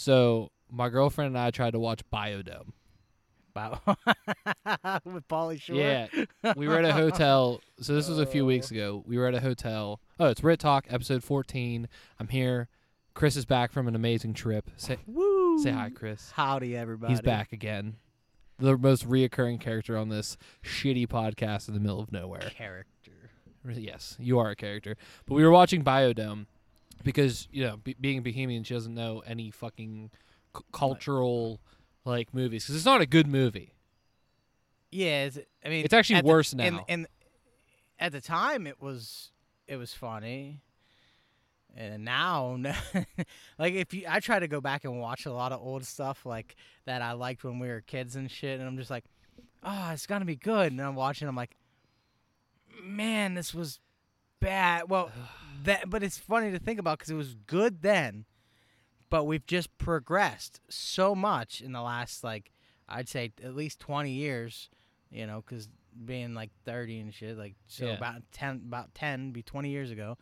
So my girlfriend and I tried to watch Biodome. About with Pauly Shore. Yeah, we were at a hotel. So this was a few Oh. weeks ago. We were at a hotel. Oh, it's Rit Talk, episode 14. I'm here. Chris is back from an amazing trip. Say, Woo. say hi, Chris. Howdy, everybody. He's back again. The most reoccurring character on this shitty podcast in the middle of nowhere. Character. Yes, you are a character. But we were watching Biodome because, you know, be being a Bohemian, she doesn't know any fucking c- cultural like movies because it's not a good movie. Yeah, it's, I mean, It's actually at the- worse And, now. and at the time, it was it was funny, and now, no, like if you, I try to go back and watch a lot of old stuff like that I liked when we were kids and shit, and I'm just like, oh, it's gonna be good, and I'm watching, I'm like, man, this was bad. Well, that, but it's funny to think about because it was good then, but we've just progressed so much in the last like I'd say at least 20 years, you know, because being like 30 and shit, like so Yeah. about 10, about 10, be 20 years ago,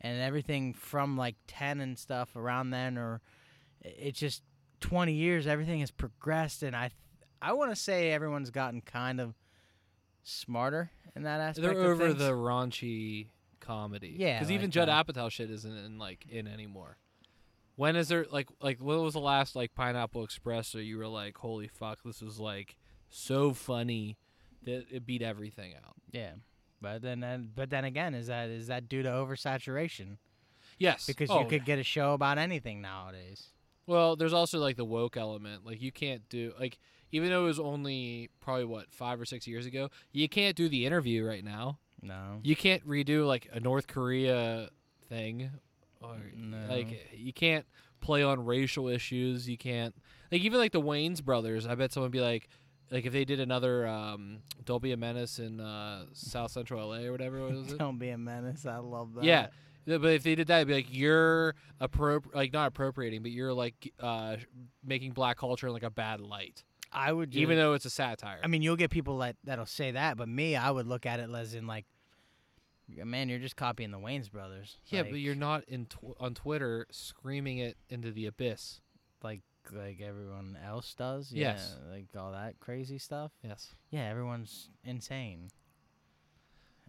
and everything from like 10 and stuff around then, or it's just 20 years, everything has progressed, and I, I want to say everyone's gotten kind of smarter in that aspect. They're of over things. the raunchy comedy. Yeah, because even Judd uh, Apatow shit isn't in like in anymore. When is there like like when was the last like Pineapple Express or you were like, holy fuck, this was like so funny that it beat everything out. Yeah. But then, but then again, is that is that due to oversaturation? Yes, Because Oh, you could get a show about anything nowadays. Well, there's also like the woke element. Like you can't do like even though it was only probably what five or six years ago, you can't do the interview right now. No. You can't redo like a North Korea thing, or No. like you can't play on racial issues. You can't like even like the Wayans brothers. I bet someone would be like, like if they did another um, "Don't Be a Menace" in uh, South Central LA or whatever was it? Don't be a menace. I love that. Yeah. Yeah, But if they did that, it'd be like you're appropri- like not appropriating, but you're like uh, making black culture in like a bad light, I would. Just, even though it's a satire. I mean, you'll get people that that'll say that, but me, I would look at it as in like, yeah, man, you're just copying the Wayans brothers. yeah, but you're not in tw- on Twitter screaming it into the abyss. like like everyone else does. Yes. Yeah, like all that crazy stuff. Yes. Yeah, everyone's insane.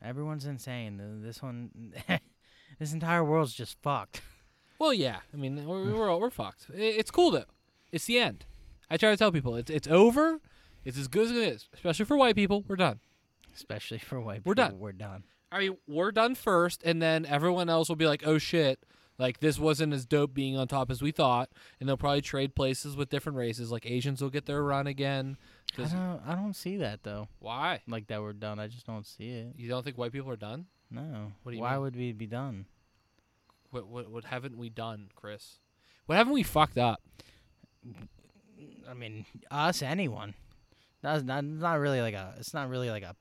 Everyone's insane. This one, this entire world's just fucked. Well, yeah. I mean, we're we're, all, we're fucked. It's cool though. It's the end. I try to tell people it's it's over. It's as good as it is, especially for white people. We're done. Especially for white people. We're done. We're done. I mean, we're done first, and then everyone else will be like, "Oh shit." Like this wasn't as dope being on top as we thought, and they'll probably trade places with different races. Like Asians will get their run again. I don't. I don't see that though. why? Like that we're done. I just don't see it. You don't think white people are done? No. What do you Why mean? would we be done? What what what haven't we done, Chris? What haven't we fucked up? I mean, us, anyone. That's not not really like a. It's not really like a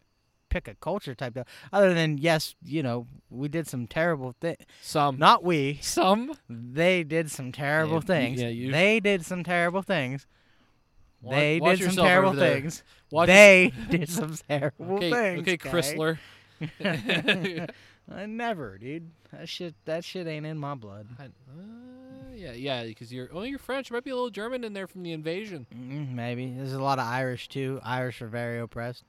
pick a culture type deal. Other than yes, you know, we did some terrible things. Some Not we. some They did some terrible you- things. yeah, you- they did some terrible things. Wa- they watch did some terrible things. Watch they did some terrible okay, things. okay, Chrysler. I never, dude. That shit. That shit ain't in my blood. I- uh, yeah, yeah, because you're oh, you're French. There might be a little German in there from the invasion. Mm, maybe there's a lot of Irish too. Irish are very oppressed,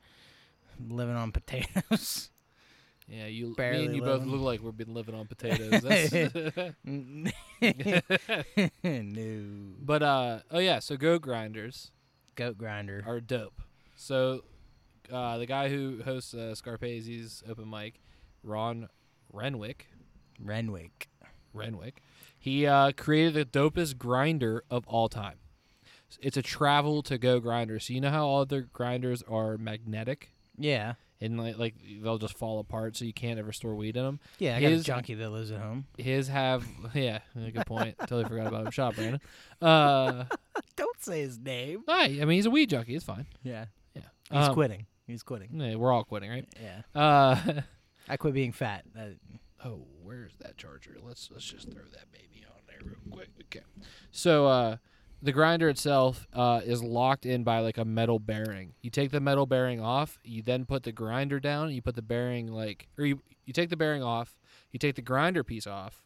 living on potatoes. Yeah, you, me and you both look like we've been living on potatoes. That's- no. but uh, oh yeah, so Goat Grinders Goat grinder. are dope. So, uh, the guy who hosts uh, open mic, Ron Renwick, Renwick. Renwick, he uh, created the dopest grinder of all time. It's a travel to go grinder. So you know how all other grinders are magnetic Yeah. and like like they'll just fall apart, so you can't ever store weed in them. Yeah, I got His- a junkie that lives at home. His have yeah, good point. totally forgot about him. Shop, Brandon. Uh, Don't say his name. hi, I mean he's a weed junkie. It's fine. Yeah. Yeah, He's Um, quitting. He's quitting. yeah, we're all quitting, right? Yeah. Uh, I quit being fat. That, oh, where's that charger? Let's let's just throw that baby on there real quick. Okay. So uh, the grinder itself uh, is locked in by like a metal bearing. You take the metal bearing off. You then put the grinder down. You put the bearing like, or you you take the bearing off. You take the grinder piece off.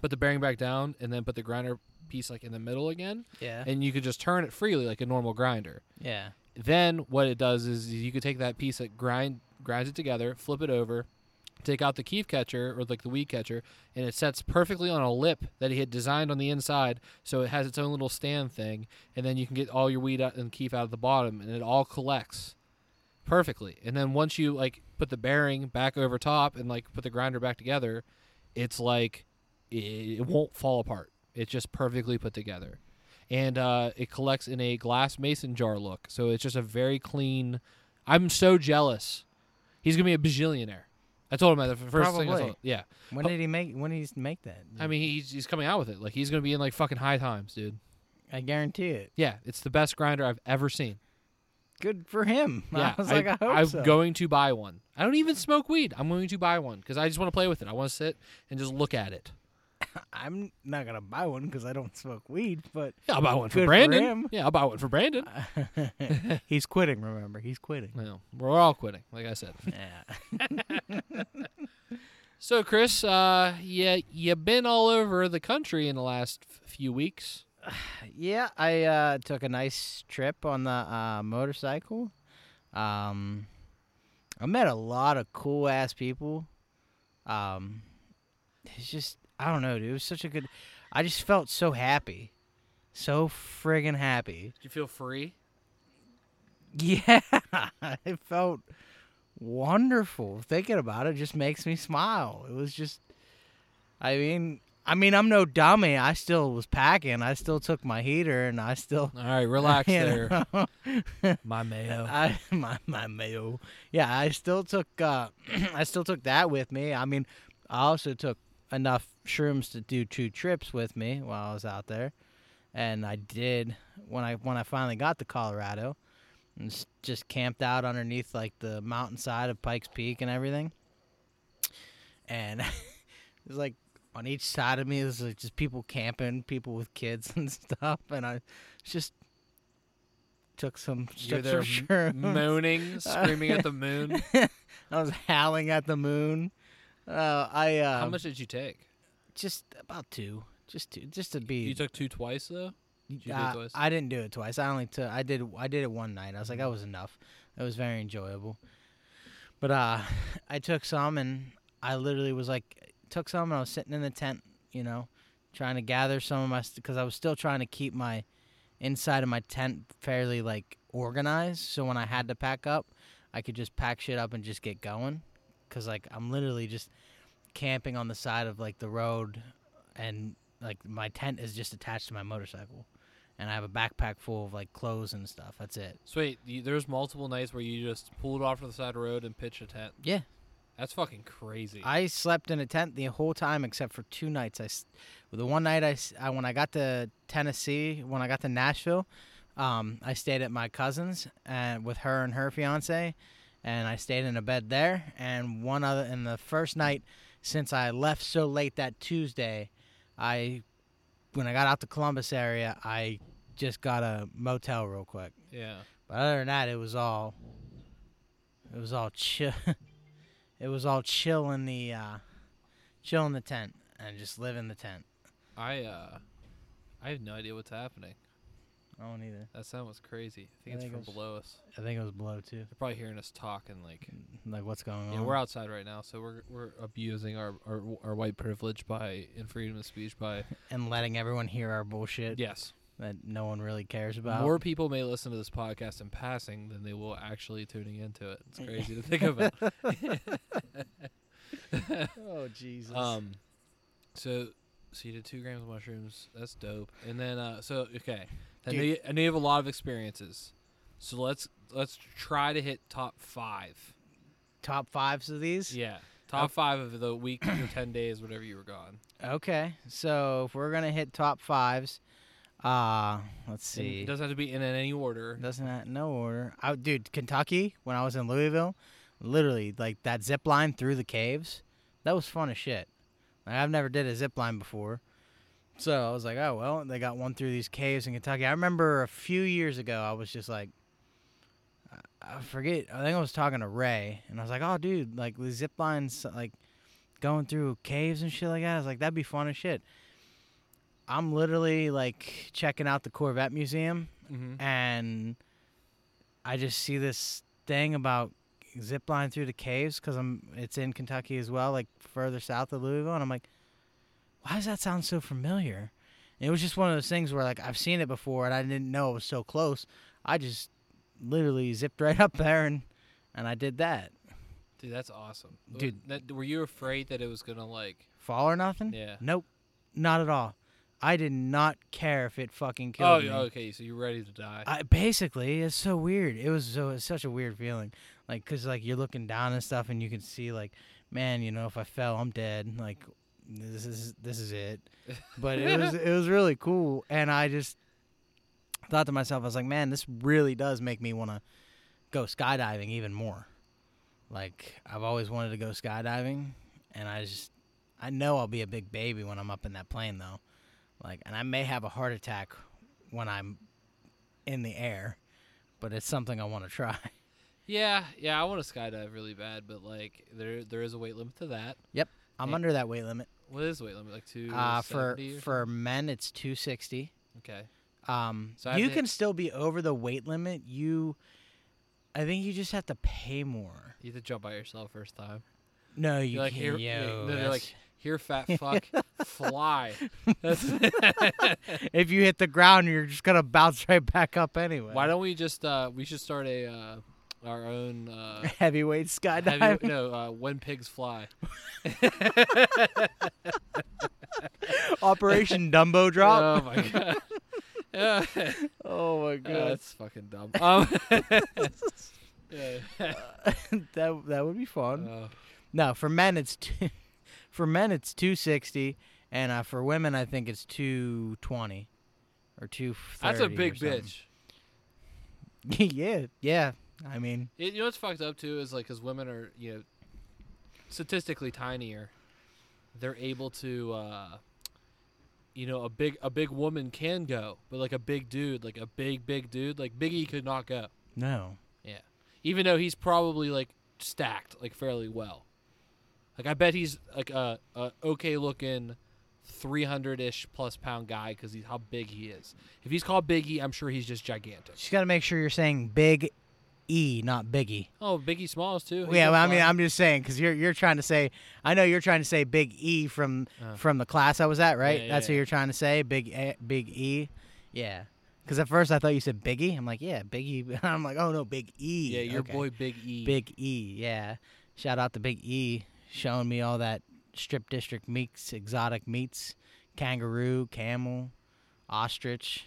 Put the bearing back down, and then put the grinder piece like in the middle again, Yeah. and you could just turn it freely like a normal grinder. yeah. Then what it does is you could take that piece that grind grinds it together, flip it over, take out the keef catcher or like the weed catcher, and it sets perfectly on a lip that he had designed on the inside, so it has its own little stand thing, and then you can get all your weed out and keef out of the bottom, and it all collects perfectly. And then once you like put the bearing back over top and like put the grinder back together, it's like it, it won't fall apart. It's just perfectly put together and uh, it collects in a glass mason jar look. So it's just a very clean. I'm so jealous. He's gonna be a bajillionaire. I told him that the first thing. I Probably. told, yeah, When did he make? When did he make that? I mean he's he's coming out with it. Like he's gonna be in like fucking high times, dude. I guarantee it. Yeah, it's the best grinder I've ever seen. Good for him. Yeah, I was like, I, hope am so. going to buy one. I don't even smoke weed. I'm going to buy one because I just want to play with it. I want to sit and just look at it. I'm not gonna buy one because I don't smoke weed, but Yeah, I'll buy one for Good for Brandon. yeah, I'll buy one for Brandon. he's quitting. Remember, he's quitting. Well, we're all quitting, like I said. Yeah. So, Chris, uh, yeah, you've been all over the country in the last few weeks. Yeah, I uh, took a nice trip on the uh, motorcycle. Um, I met a lot of cool ass people. Um, it's just I don't know, dude. It was such a good. I just felt so happy, so friggin' happy. Did you feel free? Yeah, it felt wonderful. Thinking about it just makes me smile. It was just, I mean, I mean, I'm no dummy. I still was packing. I still took my heater, and I still All right, relax there, my mayo. I my my mayo. Yeah, I still took uh I still took that with me. I mean, I also took enough shrooms to do two trips with me while I was out there. And I did when I when I finally got to Colorado and just camped out underneath like the mountainside of Pikes Peak and everything. And it was like on each side of me there's like just people camping, people with kids and stuff and I just took some You're took there some shrooms. moaning, screaming at the moon. I was howling at the moon. Uh, I uh, How much did you take? Just about two, just two, just to be. You took two twice though. you do it uh, twice? I didn't do it twice. I only took. I did. I did it one night. I was like, that was enough. It was very enjoyable. But uh, I took some, and I literally was like, took some, and I was sitting in the tent, you know, trying to gather some of my because I was still trying to keep my inside of my tent fairly like organized. So when I had to pack up, I could just pack shit up and just get going. Cause like I'm literally just camping on the side of like the road, and like my tent is just attached to my motorcycle, and I have a backpack full of like clothes and stuff. That's it. So wait, you, there's multiple nights where you just pulled off to the side of the road and pitched a tent. Yeah. That's fucking crazy. I slept in a tent the whole time except for two nights. I, the one night I when I got to Tennessee, when I got to Nashville, um, I stayed at my cousin's and with her and her fiance, and I stayed in a bed there. And one other, and the first night since I left so late that Tuesday, I, when I got out the Columbus area, I just got a motel real quick. yeah. But other than that, it was all. It was all chill. it was all chill in the, uh, chill in the tent and just live in the tent. I uh, I have no idea what's happening. I don't either. That sound was crazy. I think I it's think from it was- below us. I think it was below too. They're probably hearing us talk and like. Like what's going Yeah, on? we're outside right now, so we're we're abusing our, our our white privilege by in freedom of speech by and letting everyone hear our bullshit yes. that no one really cares about. More people may listen to this podcast in passing than they will actually tuning into it. It's crazy to think about. oh Jesus. Um, so so you did two grams of mushrooms. That's dope. And then uh, so okay, I know, you, I know you have a lot of experiences. So let's let's try to hit top five. Top fives of these. Yeah, top five of the week or ten days, whatever you were gone. Okay, so if we're gonna hit top fives, uh, let's see. It doesn't have to be in any order. Doesn't have, no order? I, dude, Kentucky when I was in Louisville, literally like that zip line through the caves, that was fun as shit. Like, I've never did a zip line before, so I was like, oh well, they got one through these caves in Kentucky. I remember a few years ago, I was just like, I- forget. I think I was talking to Ray, and I was like, oh dude, like the zip lines, like going through caves and shit like that. I was like, that'd be fun as shit. I'm literally like checking out the Corvette Museum, Mm-hmm. and I just see this thing about zip line through the caves because I'm it's in Kentucky as well, like further south of Louisville, and I'm like, why does that sound so familiar? And it was just one of those things where like I've seen it before and I didn't know it was so close. I just literally zipped right up there and and I did that. Dude, that's awesome. Dude. that, were you afraid that it was gonna like? Fall or nothing? Yeah. Nope, not at all. I did not care if it fucking Oh, killed me. Oh, okay. So you're ready to die. I, basically, it's so weird. It was so it's such a weird feeling, like because like you're looking down and stuff, and you can see like, man, you know, if I fell, I'm dead. Like, this is this is it. But it was it was really cool, and I just thought to myself, I was like, man, this really does make me want to go skydiving even more. Like I've always wanted to go skydiving, and I just I know I'll be a big baby when I'm up in that plane though. Like, and I may have a heart attack when I'm in the air, but it's something I want to try. yeah, yeah. I want to skydive really bad, but like there there is a weight limit to that. Yep, I'm Yeah. under that weight limit. What is the weight limit? Like two. Uh, for for men, it's 260. okay. Um, So you can still be over the weight limit. You, I think you just have to pay more. You have to jump by yourself first time. No, you You're like, can't. here- yo, they're like, Here, fat fuck, fly. If you hit the ground, you're just gonna bounce right back up anyway. Why don't we just? uh We should start a uh our own. uh heavyweight skydiving? heavy, No, uh, when pigs fly. Operation Dumbo Drop. Oh my god. Yeah. oh my Uh, god, that's fucking dumb. Um, yeah. that that would be fun. Uh, No, for men it's two, for men it's two sixty, and uh, for women I think it's two twenty or two that's a big bitch. yeah, yeah. I mean, It, you know what's fucked up too is like because women are you know statistically tinier, they're able to uh, you know a big a big woman can go, but like a big dude, like a big big dude, like Biggie could not go, no. Yeah. Even though he's probably like stacked like fairly well. Like I bet he's like a, a okay looking. 300 ish plus pound guy because he's how big he is. If he's called Biggie, I'm sure he's just gigantic. Just got to make sure you're saying Big E, not Biggie. Oh, Biggie Smalls too. He yeah, well, I mean. I'm just saying because you're you're trying to say. I know you're trying to say Big E from Uh. from the class I was at, right? Yeah, yeah, That's what yeah. you're trying to say, Big A, Big E. Yeah. Because at first I thought you said Biggie. I'm like, yeah, Biggie. I'm like, oh no, Big E. Yeah, your Okay. boy Big E. Big E. Yeah. Shout out to Big E showing me all that strip district meats, exotic meats, kangaroo, camel, ostrich.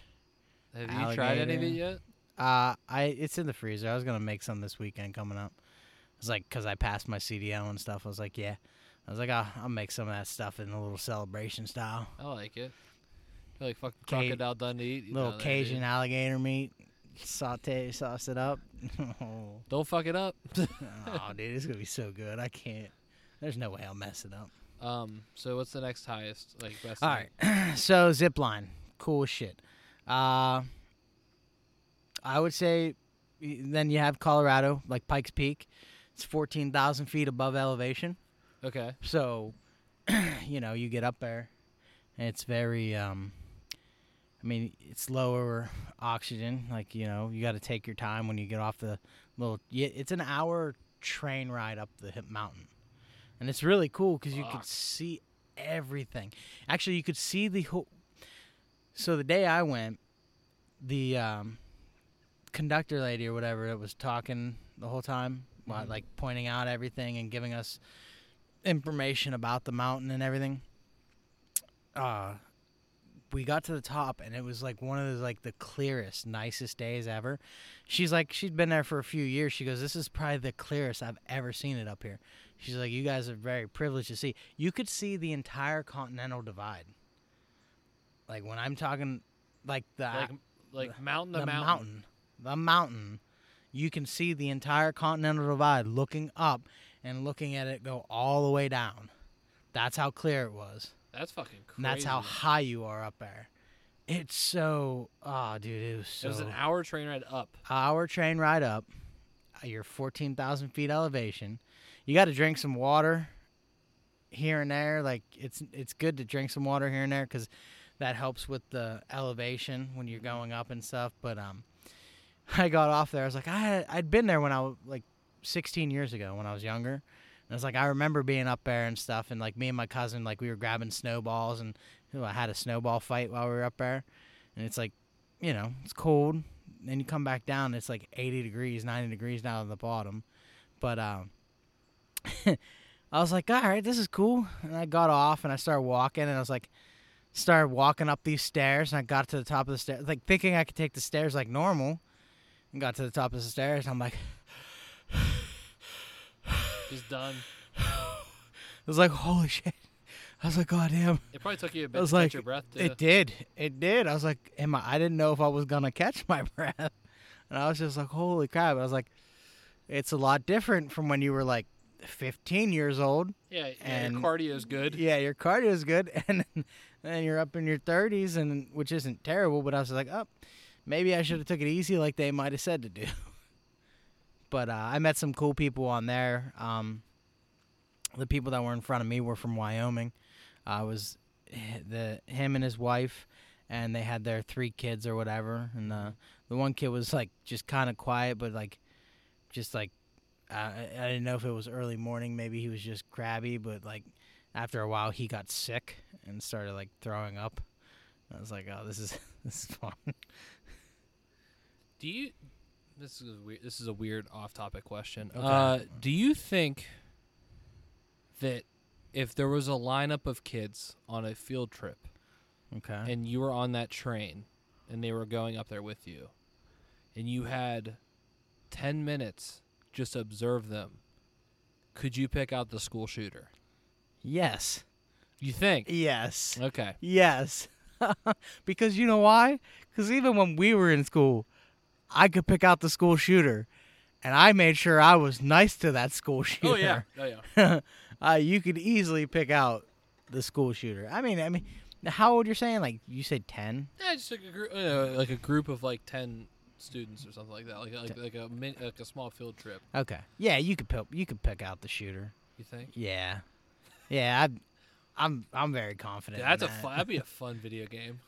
Have you tried any of it yet? Uh, I it's in the freezer. I was gonna make some this weekend coming up. It's like because I passed my CDL and stuff. I was like, yeah. I was like, I'll, I'll make some of that stuff in a little celebration style. I like it. I like fucking Ca- crocodile Dundee. you little know that, Cajun dude. alligator meat, saute, sauce it up. oh, Don't fuck it up. Oh, dude, it's gonna be so good. I can't. There's no way I'll mess it up. um. So what's the next highest? Like best. All right. so zip line, cool shit. Uh, I would say then you have Colorado, like Pikes Peak. It's fourteen thousand feet above elevation. Okay. So, you know, you get up there, and it's very. Um, I mean, it's lower oxygen. Like you know, you got to take your time when you get off the little. It's an hour train ride up the hip mountain, and it's really cool because you could see everything. Actually, you could see the whole. So the day I went, the um, conductor lady or whatever that was talking the whole time, Mhm. like pointing out everything and giving us information about the mountain and everything. Uh we got to the top and it was like one of the like the clearest, nicest days ever. She's like she's been there for a few years. She goes, "This is probably the clearest I've ever seen it up here." She's like, "You guys are very privileged to see. You could see the entire continental divide." Like when I'm talking like the Like like mountain to the mountain. mountain. The mountain. You can see the entire continental divide looking up and looking at it go all the way down. That's how clear it was. That's fucking crazy. And that's how high you are up there. It's so oh dude, it was so It was an hour train ride up. hour train ride up. You're fourteen thousand feet elevation. You gotta drink some water here and there. Like it's it's good to drink some water here and there because that helps with the elevation when you're going up and stuff. But um, I got off there. I was like, I had, I'd been there when I was like 16 years ago when I was younger. And I was like, I remember being up there and stuff, and like me and my cousin, like we were grabbing snowballs, and you know, I had a snowball fight while we were up there. And it's like, you know, it's cold. Then you come back down, it's like 80 degrees, 90 degrees down at the bottom. But um, I was like, all right, this is cool. And I got off and I started walking, and I was like, started walking up these stairs, and I got to the top of the stairs, like thinking I could take the stairs like normal. And got to the top of the stairs, I'm like, He's done. I was like, holy shit. I was like, God damn. It probably took you a bit was to like, catch your breath too. It did. It did. I was like, am I? I didn't know if I was gonna catch my breath, and I was just like, holy crap! I was like, it's a lot different from when you were like 15 years old. yeah, yeah and- your cardio's good. Yeah, your cardio is good, and then you're up in your 30s, and which isn't terrible. But I was like, oh, maybe I should have took it easy, like they might have said to do. But uh, I met some cool people on there. Um, the people that were in front of me were from Wyoming. I was the him and his wife, and they had their three kids or whatever. And the the one kid was like just kind of quiet, but like just like I I didn't know if it was early morning. Maybe he was just crabby, but like after a while he got sick and started like throwing up. I was like, oh, this is this is fun. Do you? This is a weird. This is a weird off-topic question. Okay. Uh, do you think that if there was a lineup of kids on a field trip Okay. and you were on that train and they were going up there with you, and you had ten minutes just observe them, could you pick out the school shooter? yes. You think? Yes. Okay. Yes. because you know why? Because even when we were in school, I could pick out the school shooter, and I made sure I was nice to that school shooter. Oh yeah. Oh yeah. uh, you could easily pick out the school shooter. I mean, I mean, how old you're saying? Like you said, ten? Yeah, just like a group, uh, like a group of like ten students or something like that, like like, like a min- like a small field trip. Okay. Yeah, you could pick. You could pick out the shooter. You think? Yeah. Yeah. I, I'm. I'm very confident. Yeah, that's in a fun, that'd be a fun video game,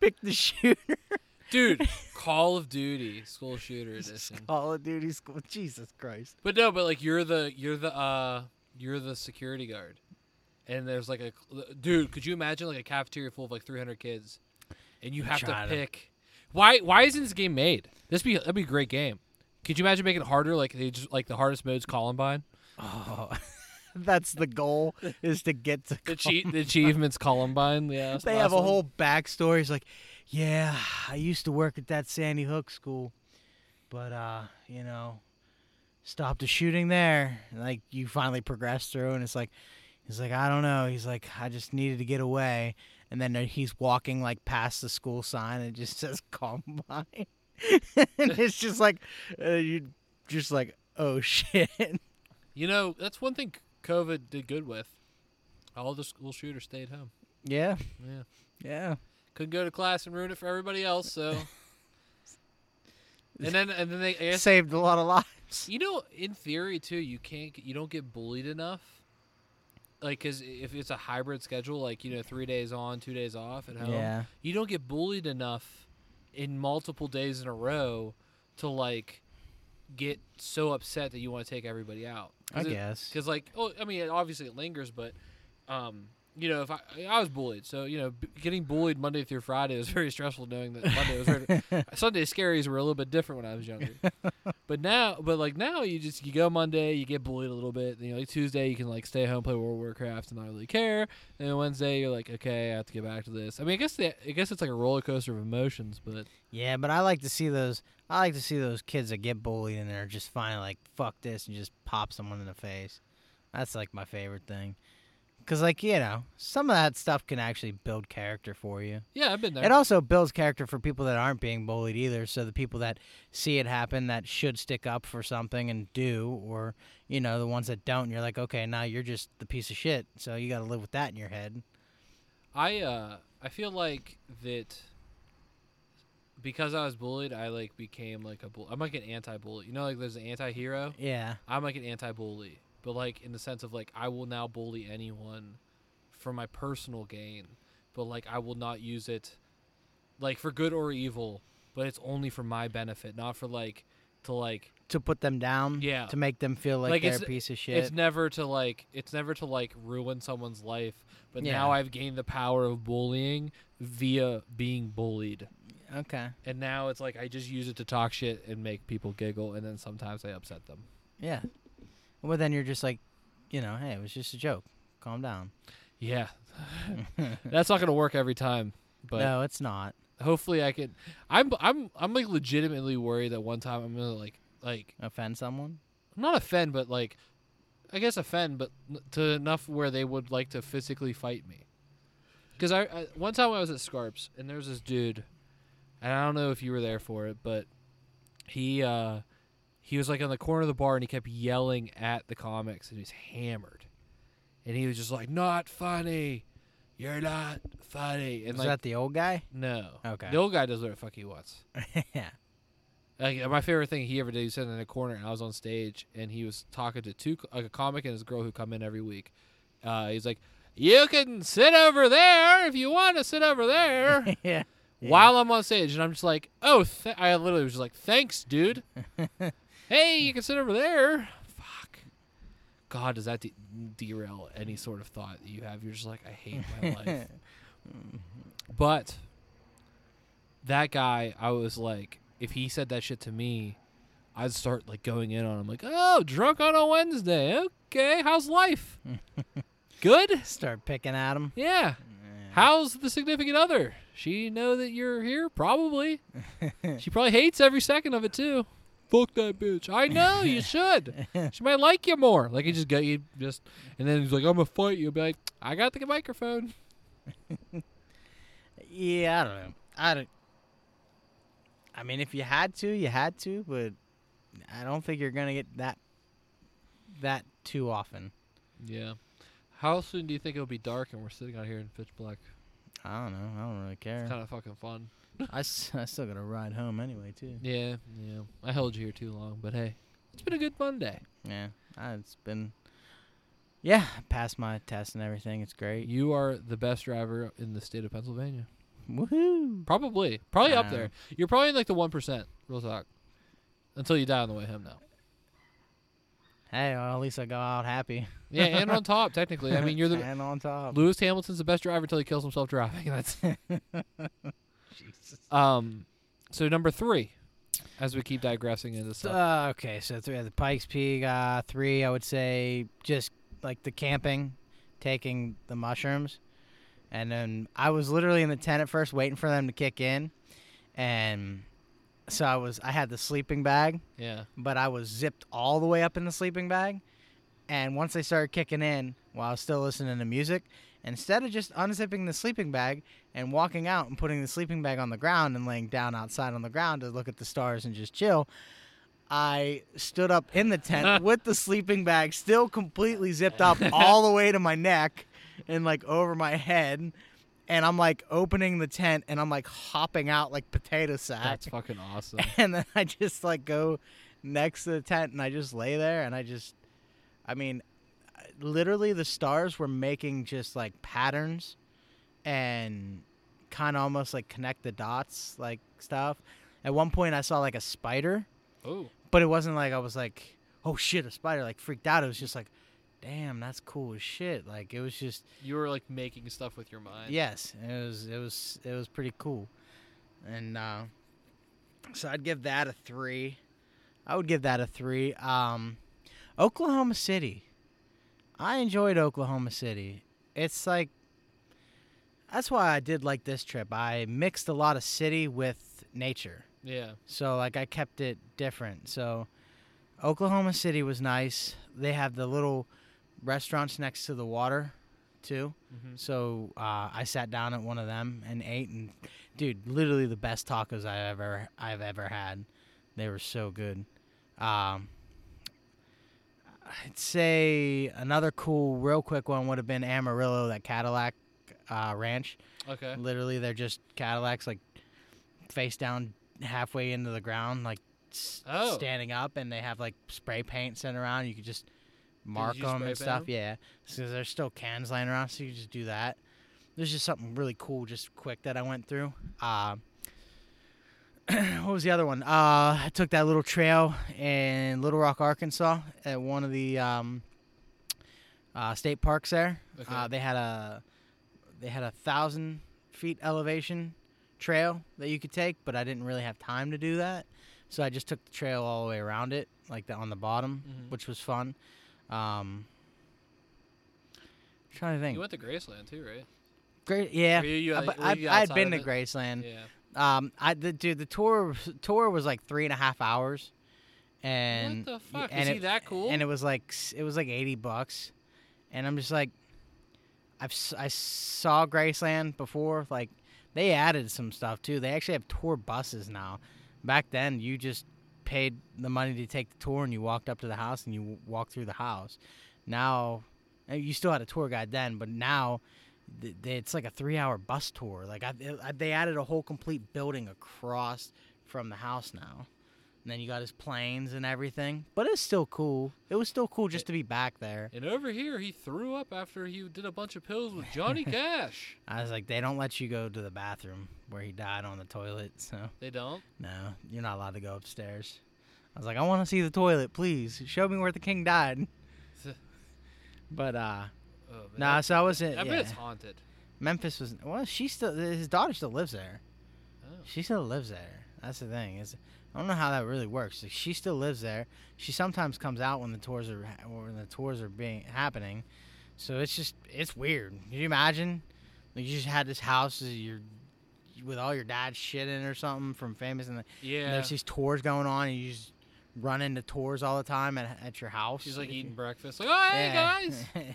pick the shooter. Dude. Call of Duty School Shooter Edition. Call of Duty school. Jesus Christ. But no, but like you're the you're the uh you're the security guard, and there's like a dude. Could you imagine like a cafeteria full of like 300 kids, and you have to pick? Why why isn't this game made? This be that'd be a great game. Could you imagine making it harder? Like they just like the hardest mode's Columbine. Oh, that's the goal is to get to. The cheat the achievements Columbine. Yeah, They have a one. whole backstory. It's like, yeah, I used to work at that Sandy Hook school, but uh, you know, stopped the shooting there. Like you finally progress through, and it's like, he's like, I don't know. He's like, I just needed to get away, and then he's walking like past the school sign, and it just says Columbine, and it's just like, uh, you just like, oh shit. You know, that's one thing COVID did good with. All the school shooters stayed home. Yeah, Yeah. yeah. Couldn't go to class and ruin it for everybody else, so And then and then they Saved a lot of lives. you know, in theory too, you can't you don't get bullied enough. Like cuz if it's a hybrid schedule like, you know, 3 days on, 2 days off at home, Yeah. you don't get bullied enough in multiple days in a row to like get so upset that you want to take everybody out. I guess. Because like, oh, I mean, obviously it lingers, but um, you know, if I I was bullied, so you know, b- getting bullied Monday through Friday was very stressful. Knowing that Monday was very, Sunday scaries were a little bit different when I was younger. but now, but like now, you just you go Monday, you get bullied a little bit. You know, like Tuesday, you can like stay home, play World of Warcraft, and not really care. And then Wednesday, you're like, okay, I have to get back to this. I mean, I guess the, I guess it's like a roller coaster of emotions, but Yeah, but I like to see those. I like to see those kids that get bullied and they're just finally like, "Fuck this," and just pop someone in the face. That's like my favorite thing. Cause like you know, some of that stuff can actually build character for you. yeah, I've been there. It also builds character for people that aren't being bullied either. So the people that see it happen, that should stick up for something and do, or you know, the ones that don't, you're like, okay, now you're just the piece of shit. So you got to live with that in your head. I uh I feel like that because I was bullied, I like became like a bull. I'm like an anti-bully. You know, like there's an anti-hero. Yeah. I'm like an anti-bully, but like in the sense of like I will now bully anyone for my personal gain but like I will not use it like for good or evil, but it's only for my benefit, not for like to like To put them down. Yeah. To make them feel like, Like, they're a piece of shit. it's never to like it's never to like ruin someone's life, but Yeah. now I've gained the power of bullying via being bullied. okay. And now it's like I just use it to talk shit and make people giggle and then sometimes I upset them. Yeah. Well, then you're just like, you know, hey, it was just a joke. Calm down. Yeah. That's not going to work every time, but no, it's not. hopefully I can I'm I'm I'm like legitimately worried that one time I'm going to like like Offend someone? not offend but like I guess offend but to enough where they would like to physically fight me. Cuz I, I one time I was at Scarps and there was this dude and I don't know if you were there for it but he uh he was like on the corner of the bar and he kept yelling at the comics and he was hammered. And he was just like not funny. You're not funny. And Was like that the old guy? no. Okay. The old guy does what the fuck he wants. yeah. Like my favorite thing he ever did, he was sitting in a corner and I was on stage and he was talking to two like a comic and his girl who come in every week. Uh, he's like, "You can sit over there if you want to sit over there." yeah. While I'm on stage, and I'm just like, "Oh," th-. I literally was just like, "Thanks, dude." hey, you can sit over there. Fuck. God, does that de- derail any sort of thought that you have? You're just like, I hate my life. But that guy, I was like, if he said that shit to me, I'd start like going in on him, like, oh, drunk on a Wednesday. Okay, how's life? Good. Start picking at him. Yeah. How's the significant other? She know that you're here? Probably. she probably hates every second of it too. Fuck that bitch. I know you should. She might like you more. Like you just got you just, and then he's like, "I'm gonna fight you." Be like, "I got the microphone." Yeah, I don't know. I don't. I mean, if you had to, you had to, but I don't think you're gonna get that that too often. Yeah. How soon do you think it'll be dark and we're sitting out here in pitch black? I don't know. I don't really care. It's Kind of fucking fun. I, s- I still gotta ride home anyway too. Yeah, yeah. I held you here too long, but hey, it's been a good Monday. Yeah, I, it's been. Yeah, passed my test and everything. It's great. You are the best driver in the state of Pennsylvania. Woohoo! Probably, probably up there. You're probably in like the one percent. Real talk. Until you die on the way home, though. Hey, well, at least I go out happy. Yeah, and on top, technically. I mean, you're the and on top. Lewis Hamilton's the best driver until he kills himself driving. That's. um. So number three, as we keep digressing into stuff. uh, okay, so three the Pikes Peak. Uh, three, I would say, just like the camping, taking the mushrooms, and then I was literally in the tent at first, waiting for them to kick in, and so I was I had the sleeping bag, yeah. but I was zipped all the way up in the sleeping bag, and once they started kicking in, while I was still listening to music, instead of just unzipping the sleeping bag and walking out and putting the sleeping bag on the ground and laying down outside on the ground to look at the stars and just chill, I stood up in the tent with the sleeping bag still completely zipped up all the way to my neck and like over my head. And I'm like opening the tent and I'm like hopping out like potato sack That's fucking awesome. and then I just like go next to the tent and I just lay there and I just, I mean, literally the stars were making just like patterns and kind of almost like connect the dots like stuff. At one point I saw like a spider, oh. but it wasn't like I was like, oh shit, a spider, like freaked out. It was just like, damn, that's cool as shit. Like it was just You were like making stuff with your mind. Yes, it was it was it was pretty cool, and uh, so I'd give that a three. I would give that a three. Um, Oklahoma City, I enjoyed Oklahoma City. It's like that's why I did like this trip. I mixed a lot of city with nature. Yeah. So like I kept it different. So Oklahoma City was nice. They have the little restaurants next to the water too. Mm-hmm. So uh, I sat down at one of them and ate and dude, literally the best tacos I ever I've ever had. They were so good. Um, I'd say another cool, real quick one would have been Amarillo, that Cadillac uh, Ranch. Okay. Literally, they're just Cadillacs, like face down, halfway into the ground, like s- Oh. standing up, and they have like spray paint sent around. You could just mark them and stuff. stuff. 'em? Yeah, because there's still cans lying around, so you just do that. there's just something really cool, just quick that I went through. Uh, what was the other one? Uh, I took that little trail in Little Rock, Arkansas, at one of the um, uh, state parks there. Okay. Uh, they had a they had a thousand feet elevation trail that you could take, but I didn't really have time to do that, so I just took the trail all the way around it, like the, on the bottom, Mhm. which was fun. Um, trying to think. You went to Graceland too, right? Great, yeah. Were you- you, like, but were I, you I had been to it? Graceland. Yeah. Um, I the dude the tour tour was like three and a half hours, and what the fuck? and Is he that cool? and it was like it was like eighty bucks, and I'm just like, I've I saw Graceland before. Like they added some stuff too. They actually have tour buses now. Back then, you just paid the money to take the tour, and you walked up to the house and you walked through the house. Now, uh, you still had a tour guide then, but now. Th- It's like a three-hour bus tour. Like I, I, they added a whole complete building across from the house now. And then you got his planes and everything. But it's still cool. It was still cool just to be back there. and over here, he threw up after he did a bunch of pills with Johnny Cash. I was like, they don't let you go to the bathroom where he died on the toilet. So, They don't. no, you're not allowed to go upstairs. I was like, I want to see the toilet, please. Show me where the king died. But, uh, Oh, man, nah, so I wasn't. I bet yeah. it's haunted. Memphis was, well, she still, his daughter still lives there. Oh. She still lives there. That's the thing. Is I don't know how that really works. Like, she still lives there. She sometimes comes out when the tours are when the tours are being happening. So it's just it's weird. Can you imagine? Like you just had this house with all your dad's shit in or something from famous, and, the, and Yeah. there's these tours going on, and you just run into tours all the time at, at your house. She's like eating breakfast. Like, oh, hey Yeah.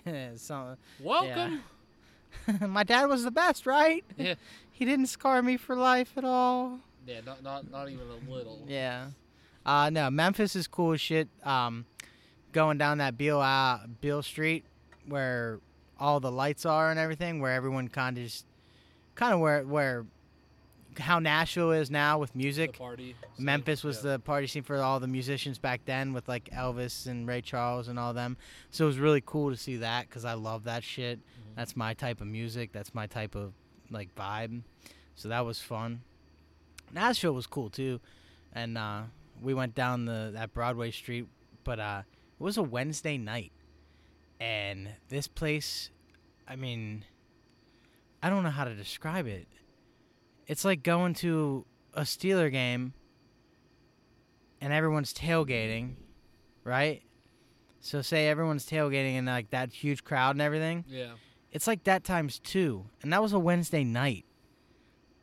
guys, so, welcome. my dad was the best, right? Yeah. He didn't scar me for life at all. Yeah, not not not even a little. Yeah. Uh, no, Memphis is cool as shit. Um, going down that Beale uh, Beale Street where all the lights are and everything, where everyone kind of just, kind of where where how Nashville is now with music. Memphis was yeah. the party scene for all the musicians back then with like Elvis and Ray Charles and all them. So it was really cool to see that because I love that shit. Mhm. That's my type of music. That's my type of like vibe. So that was fun. Nashville was cool too, and uh, we went down the that Broadway street, but uh, it was a Wednesday night, and this place, I mean, I don't know how to describe it. It's like going to a Steeler game, and everyone's tailgating, right? So say everyone's tailgating and like that huge crowd and everything. Yeah. It's like that times two, and that was a Wednesday night.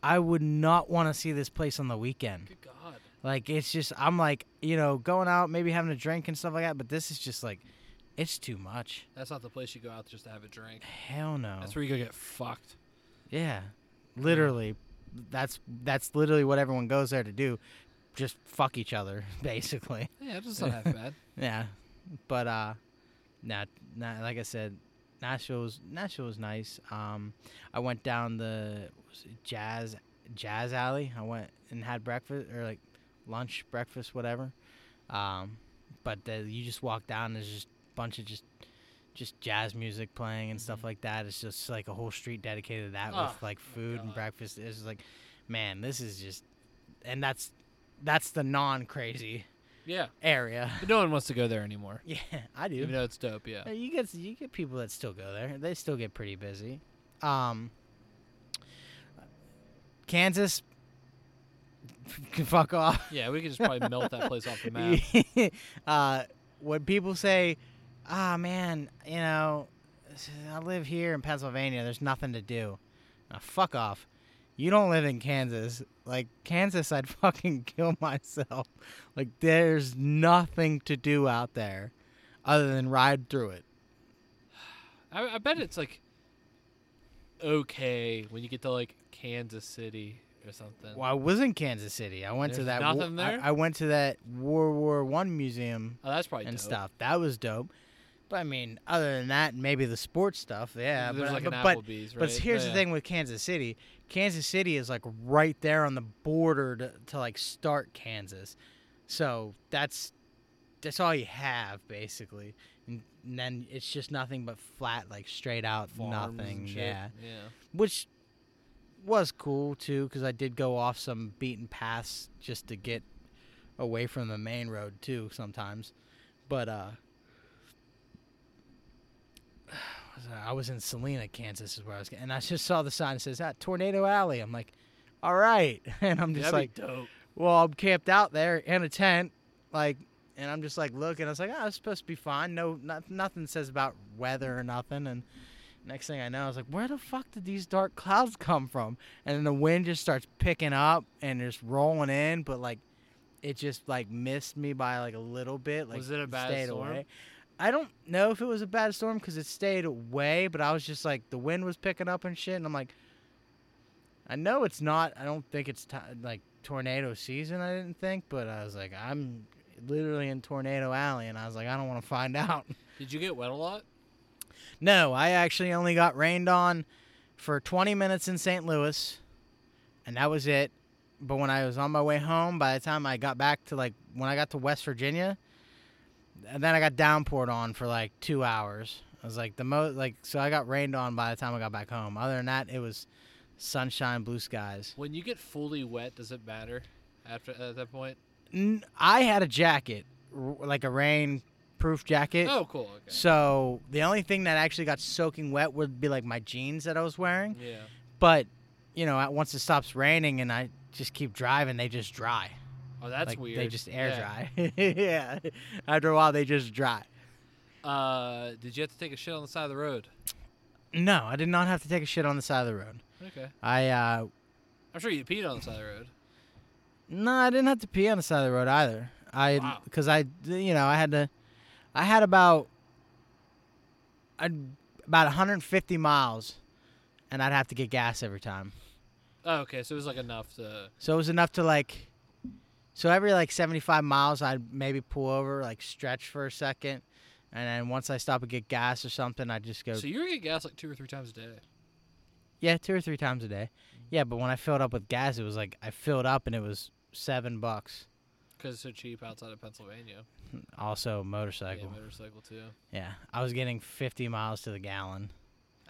I would not want to see this place on the weekend. Good God. Like it's just I'm like you know going out maybe having a drink and stuff like that, but this is just like it's too much. That's not the place you go out just to have a drink. Hell no. That's where you go get fucked. yeah, literally, that's that's literally what everyone goes there to do, just fuck each other basically. Yeah, it's not half bad. Yeah, but uh, nah, nah, like I said, Nashville was Nashville was nice. Um, I went down the was it jazz jazz alley. I went and had breakfast or like lunch, breakfast, whatever. Um, but the, you just walk down. There's just a bunch of just just jazz music playing and stuff Mhm. like that. It's just like a whole street dedicated to that Oh, with like food and breakfast. It's just like, man, this is just, and that's that's the non crazy Yeah. area. But no one wants to go there anymore. Yeah, I do. Even though it's dope, yeah. You get you get people that still go there. They still get pretty busy. Um, Kansas, can fuck off. Yeah, we could just probably melt that place off the map. uh, when people say, "Ah, man, you know, I live here in Pennsylvania. There's nothing to do," uh, fuck off. You don't live in Kansas. Like Kansas, I'd fucking kill myself. Like there's nothing to do out there other than ride through it. I, I bet it's like okay when you get to like Kansas City or something. Well, I was in Kansas City. I went to There's that. wa- nothing there? I, I went to that World War One museum Oh, that's probably and dope. stuff. That was dope. But I mean, other than that, maybe the sports stuff. Yeah, There's but, like but, but, right? but here's Yeah, the thing with Kansas City. Kansas City is like right there on the border to, to like start Kansas. So that's that's all you have basically, and, and then it's just nothing but flat, like straight out Farms nothing. Yeah, Yeah. which was cool too, because I did go off some beaten paths just to get away from the main road too sometimes, but uh. I was in Salina, Kansas, is where I was, and I just saw the sign that says "Ah, Tornado Alley." I'm like, "All right," and I'm just That'd like, dope. well, I'm camped out there in a tent, like, and I'm just like looking. I was like, oh, it's supposed to be fine. No, not, nothing says about weather or nothing. And next thing I know, I was like, where the fuck did these dark clouds come from? And then the wind just starts picking up and just rolling in, but like, it just like missed me by like a little bit. Like, Was it a bad storm? Away. I don't know if it was a bad storm because it stayed away, but I was just like the wind was picking up and shit, and I'm like, I know it's not. I don't think it's ti like tornado season. I didn't think, but I was like, I'm literally in Tornado Alley, and I was like, I don't want to find out. Did you get wet a lot? No, I actually only got rained on for 20 minutes in St. Louis, and that was it. But when I was on my way home, by the time I got back to like when I got to West Virginia, and then I got downpoured on for like two hours. I was like the most like so I got rained on by the time I got back home. Other than that, it was sunshine, blue skies. When you get fully wet, does it matter after at that point? N- I had a jacket, r- like a rain-proof jacket. Oh, cool. Okay. So the only thing that actually got soaking wet would be like my jeans that I was wearing. Yeah. But you know, once it stops raining and I just keep driving, they just dry. Oh, that's like, weird. They just air Yeah. dry. yeah. After a while, they just dry. Uh, did you have to take a shit on the side of the road? No, I did not have to take a shit on the side of the road. Okay. I uh, I'm sure you peed on the side of the road. no, I didn't have to pee on the side of the road either. I Wow. because I you know I had to, I had about, I'd about 150 miles, and I'd have to get gas every time. Oh, okay. So it was like enough to. So it was enough to like, so every like 75 miles, I'd maybe pull over, like stretch for a second, and then once I stop and get gas or something, I'd just go, So you getting gas like two or three times a day. yeah, two or three times a day. Mm-hmm. Yeah, but when I filled up with gas, it was like I filled up and it was seven bucks. Because it's so cheap outside of Pennsylvania. Also Yeah, motorcycle. motorcycle too. Yeah, I was getting 50 miles to the gallon.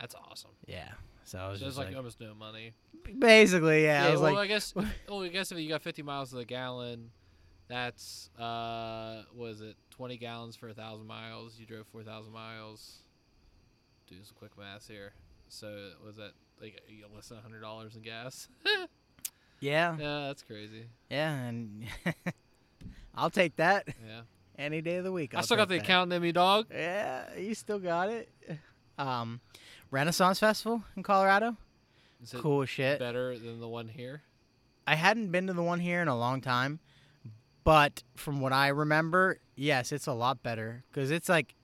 That's awesome. Yeah, so I was So just like, like, almost no money. basically, yeah. I was well, like, I guess. well, I guess if you got 50 miles to the gallon, that's uh, was it 20 gallons for a thousand miles? You drove 4,000 miles. Do some quick math here. So was that like you got less than hundred dollars in gas? yeah, yeah, that's crazy. yeah, and I'll take that Yeah, any day of the week. I I'll still got the that. accountant in me, dog. Yeah, you still got it. Um, Renaissance Festival in Colorado, Is it cool shit. better than the one here? I hadn't been to the one here in a long time, but from what I remember, yes, it's a lot better because it's like,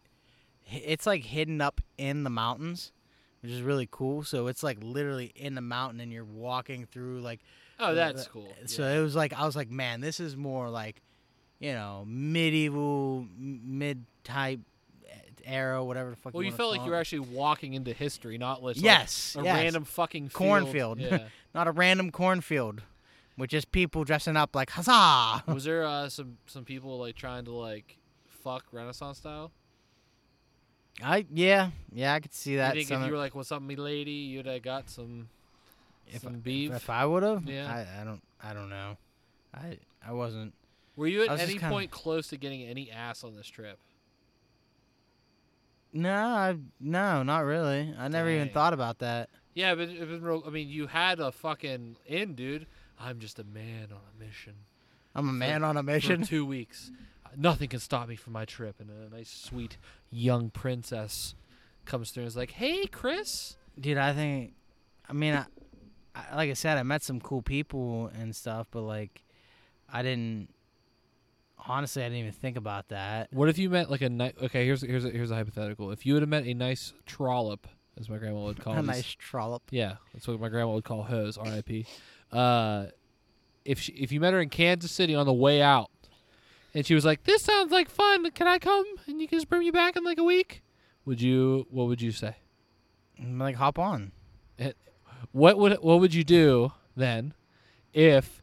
it's like hidden up in the mountains, which is really cool. So it's like literally in the mountain, and you're walking through like. Oh, that's the- cool. So yeah. it was like I was like, man, this is more like, you know, medieval, mid type era, whatever the fuck. well, you wanna felt like you were it. actually walking into history, not like Yes, a yes. random fucking field. Cornfield. Yeah. not a random cornfield with just people dressing up like huzzah. Was there uh, some some people like trying to like fuck Renaissance style? I yeah yeah I could see that. you if you were like, "What's up, me lady?" You'd have got some if, some I- beef. If I would have, Yeah. I, I don't I don't know. I I wasn't. Were you at was any kinda- point close to getting any ass on this trip? No, I no, not really. I never even thought about that. Yeah, but it was real. I mean, you had a fucking in, dude. I'm just a man on a mission. I'm a man on a For mission. two weeks, nothing can stop me from my trip. And a nice, sweet young princess comes through and is like, "Hey, Chris." Dude, I think. I mean, I, I like I said, I met some cool people and stuff, but like, I didn't. Honestly, I didn't even think about that. What if you met like a nice? Okay, here's here's a, here's a hypothetical. If you would have met a nice trollop, as my grandma would call her. a nice trollop. Yeah, that's what my grandma would call hers. R.I.P. Uh, if she, if you met her in Kansas City on the way out, and she was like, "This sounds like fun. Can I come? And you can just bring me back in like a week." Would you? What would you say? I'm like, hop on. It, What would what would you do then, if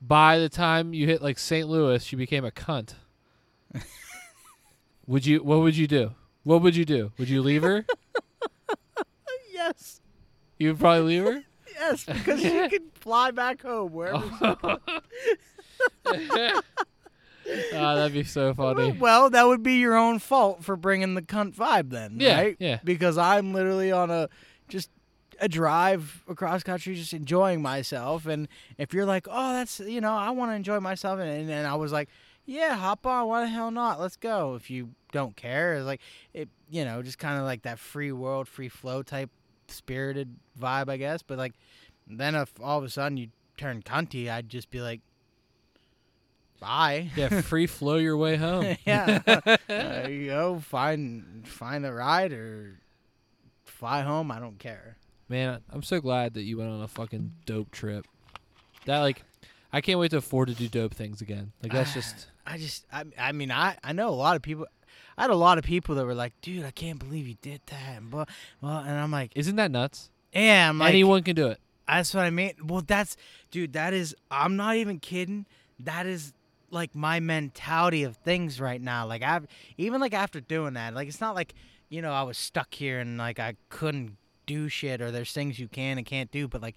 by the time you hit like St. Louis, she became a cunt? Would you? What would you do? What would you do? Would you leave her? yes, you would probably leave her. yes, because she could fly back home wherever. Ah, that'd be so funny. Well, that would be your own fault for bringing the cunt vibe, then, Yeah, right? yeah. Because I'm literally on a just a drive across country, just enjoying myself. And if you're like, oh, that's you know, I want to enjoy myself, and, and and I was like, yeah, hop on, why the hell not? Let's go. If you don't care, it's like it, you know, just kind of like that free world, free flow type spirited vibe, I guess. But like, then if all of a sudden you turn cunty, I'd just be like, bye. Yeah, free flow your way home. yeah. there uh, you go. Find find a ride or fly home. I don't care. Man, I'm so glad that you went on a fucking dope trip. That like, I can't wait to afford to do dope things again. Like that's just I just I I mean I I know a lot of people. I had a lot of people that were like, "Dude, I can't believe you did that." And blah, well, and I'm like, isn't that nuts? "Yeah, I'm like, Anyone can do it. that's what I mean." Well, that's dude. That is. I'm not even kidding. That is like my mentality of things right now. Like I've even like after doing that, like it's not like you know I was stuck here and like I couldn't do shit or there's things you can and can't do, but like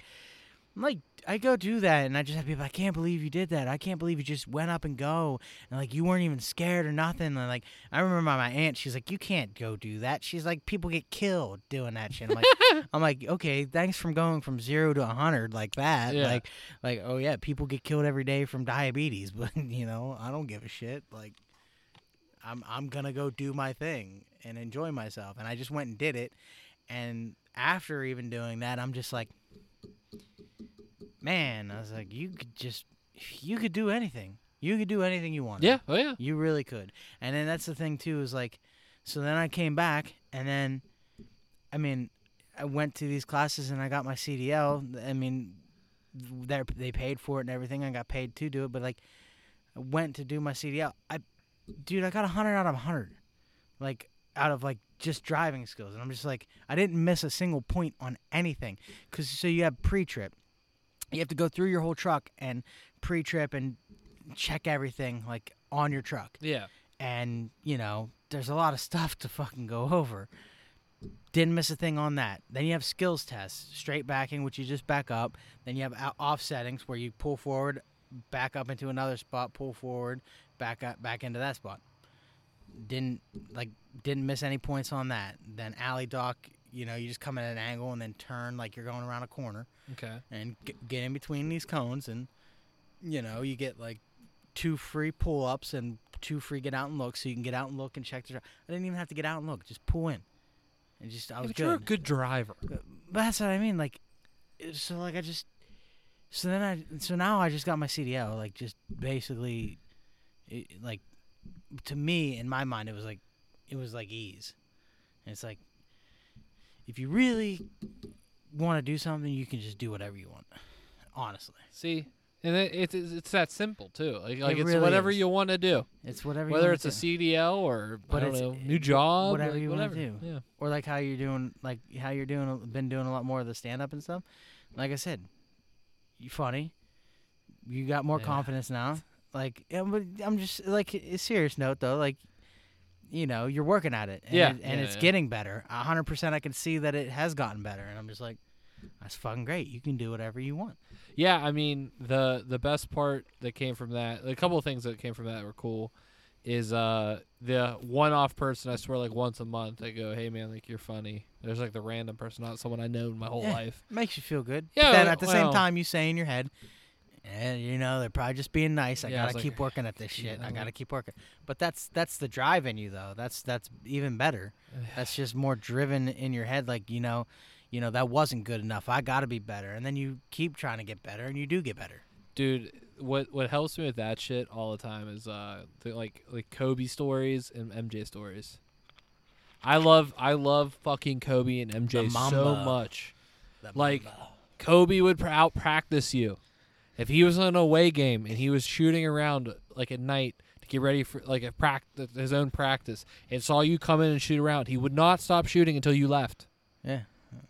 I'm like I go do that and I just have people I can't believe you did that. I can't believe you just went up and go and like you weren't even scared or nothing. And like I remember my aunt, she's like, You can't go do that. She's like, People get killed doing that shit. I'm like I'm like, Okay, thanks from going from zero to a hundred like that. Yeah. Like like, oh yeah, people get killed every day from diabetes, but you know, I don't give a shit. Like I'm I'm gonna go do my thing and enjoy myself. And I just went and did it. And after even doing that, I'm just like, man, I was like, you could just, you could do anything. You could do anything you want. Yeah. Oh yeah. You really could. And then that's the thing too is like, so then I came back and then, I mean, I went to these classes and I got my CDL. I mean, they they paid for it and everything. I got paid to do it, but like, I went to do my CDL. I, dude, I got a hundred out of a hundred, like out of like just driving skills, and I'm just like, I didn't miss a single point on anything, cause so you have pre-trip, you have to go through your whole truck and pre-trip and check everything like on your truck. Yeah. and you know there's a lot of stuff to fucking go over. Didn't miss a thing on that. Then you have skills tests straight backing which you just back up. Then you have offsettings where you pull forward back up into another spot pull forward back up back into that spot didn't like didn't miss any points on that then alley dock you know you just come at an angle and then turn like you're going around a corner Okay. and g- get in between these cones and you know you get like two free pull-ups and two free get out and look so you can get out and look and check the i didn't even have to get out and look just pull in and just i was but good you're a good driver. but that's what i mean like so like i just so then i so now i just got my cdl like just basically it, like to me in my mind it was like it was like ease and it's like if you really want to do something you can just do whatever you want honestly See, and it, it's it's it's that simple too. Like like It it's really whatever is. you want to do, it's whatever you whether it's a do. CDL or But I don't know new job, whatever like, you wanna do. Yeah. or like how you're doing like how you're doing been doing a lot more of the stand up and stuff like i said you funny you got more Yeah. confidence now like but i'm just like a serious note though like you know you're working at it and, Yeah. it- and Yeah, it's yeah. getting better a 100% i can see that it has gotten better and i'm just like that's fucking great you can do whatever you want Yeah, I mean the the best part that came from that, a couple of things that came from that were cool, is uh the one off person. I swear, like once a month, I go, "Hey man, like you're funny." There's like the random person, not someone I know in my whole Yeah. life. makes you feel good Yeah, but then well- at the same well- time you say in your head and you know they're probably just being nice. I Yeah, gotta was keep like, working at this yeah, shit. I I gotta know. keep working. But that's that's the drive in you though. That's that's even better. That's just more driven in your head. Like you know, you know that wasn't good enough. I gotta be better. And then you keep trying to get better, and you do get better. Dude, what what helps me with that shit all the time is uh the, like like Kobe stories and MJ stories. I love I love fucking Kobe and MJ so much. The Like- Mamba. Kobe would pr- out practice you. If he was on an away game and he was shooting around like at night to get ready for like a practice, his own practice, and saw you come in and shoot around, he would not stop shooting until you left. yeah,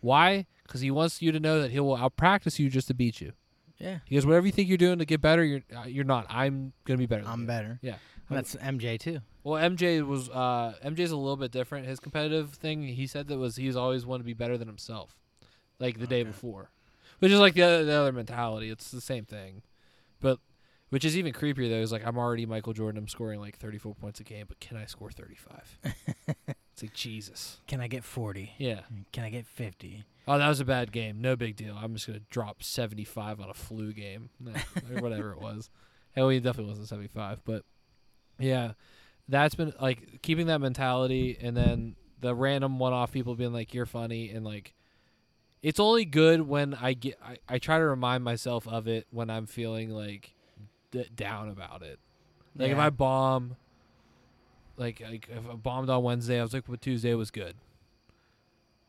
Why? Because he wants you to know that he will out practice you just to beat you. Yeah. He goes, whatever you think you're doing to get better, you're uh, you're not. I'm gonna be better. Than I'm you." better. Yeah. That's MJ too. Well, MJ was uh, MJ's a little bit different. His competitive thing, he said that was he's always wanted to be better than himself, like the day before, which is like the other, the other mentality. It's the same thing, but which is even creepier though. Is like I'm already Michael Jordan. I'm scoring like 34 points a game, but can I score 35? it's like Jesus. Can I get 40? Yeah. Can I get 50? Oh, that was a bad game. No big deal. I'm just gonna drop 75 on a flu game, Nah, or whatever it was. Hell, he definitely wasn't 75, but yeah, that's been like keeping that mentality, and then the random one-off people being like, "You're funny," and like, it's only good when I get. I, I try to remind myself of it when I'm feeling like d- down about it. Like if Yeah. I bomb, like like if I bombed on Wednesday, I was like, "But Tuesday was good."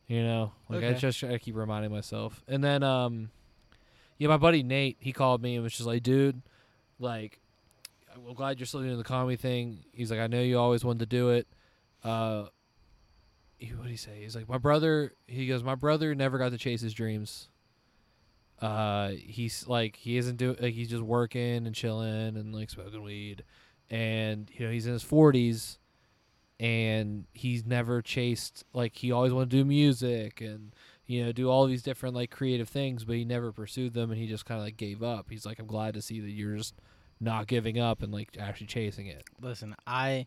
You know, like I just try to keep reminding myself. And then, um, yeah, my buddy Nate, he called me and was just like, "Dude, like, I'm glad you're still doing the comedy thing." He's like, "I know you always wanted to do it." Uh, what did he say? He's like, "My brother." He goes, "My brother never got to chase his dreams." Uh, he's like, he isn't doing like he's just working and chilling and like smoking weed, and you know he's in his forties and he's never chased like he always wanted to do music and you know do all these different like creative things but he never pursued them and he just kind of like gave up he's like i'm glad to see that you're just not giving up and like actually chasing it Listen, I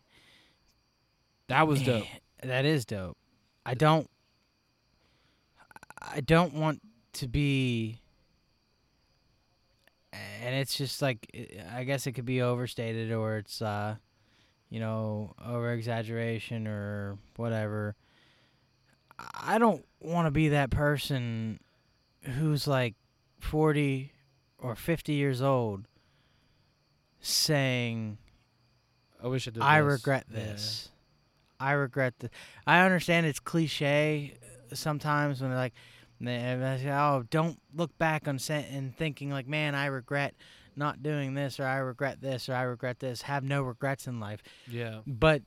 that was dope That is dope. I don't I don't want to be and it's just like I guess it could be overstated or it's uh you know over exaggeration or whatever. I don't want to be that person who's like 40 or 50 years old saying i wish i did I this. regret Yeah. I regret this. I understand it's cliche uh, sometimes when they're like, they, they say, "Oh, don't look back on and thinking like, man, I regret not doing this, or I regret this, or I regret this." Have no regrets in life. yeah But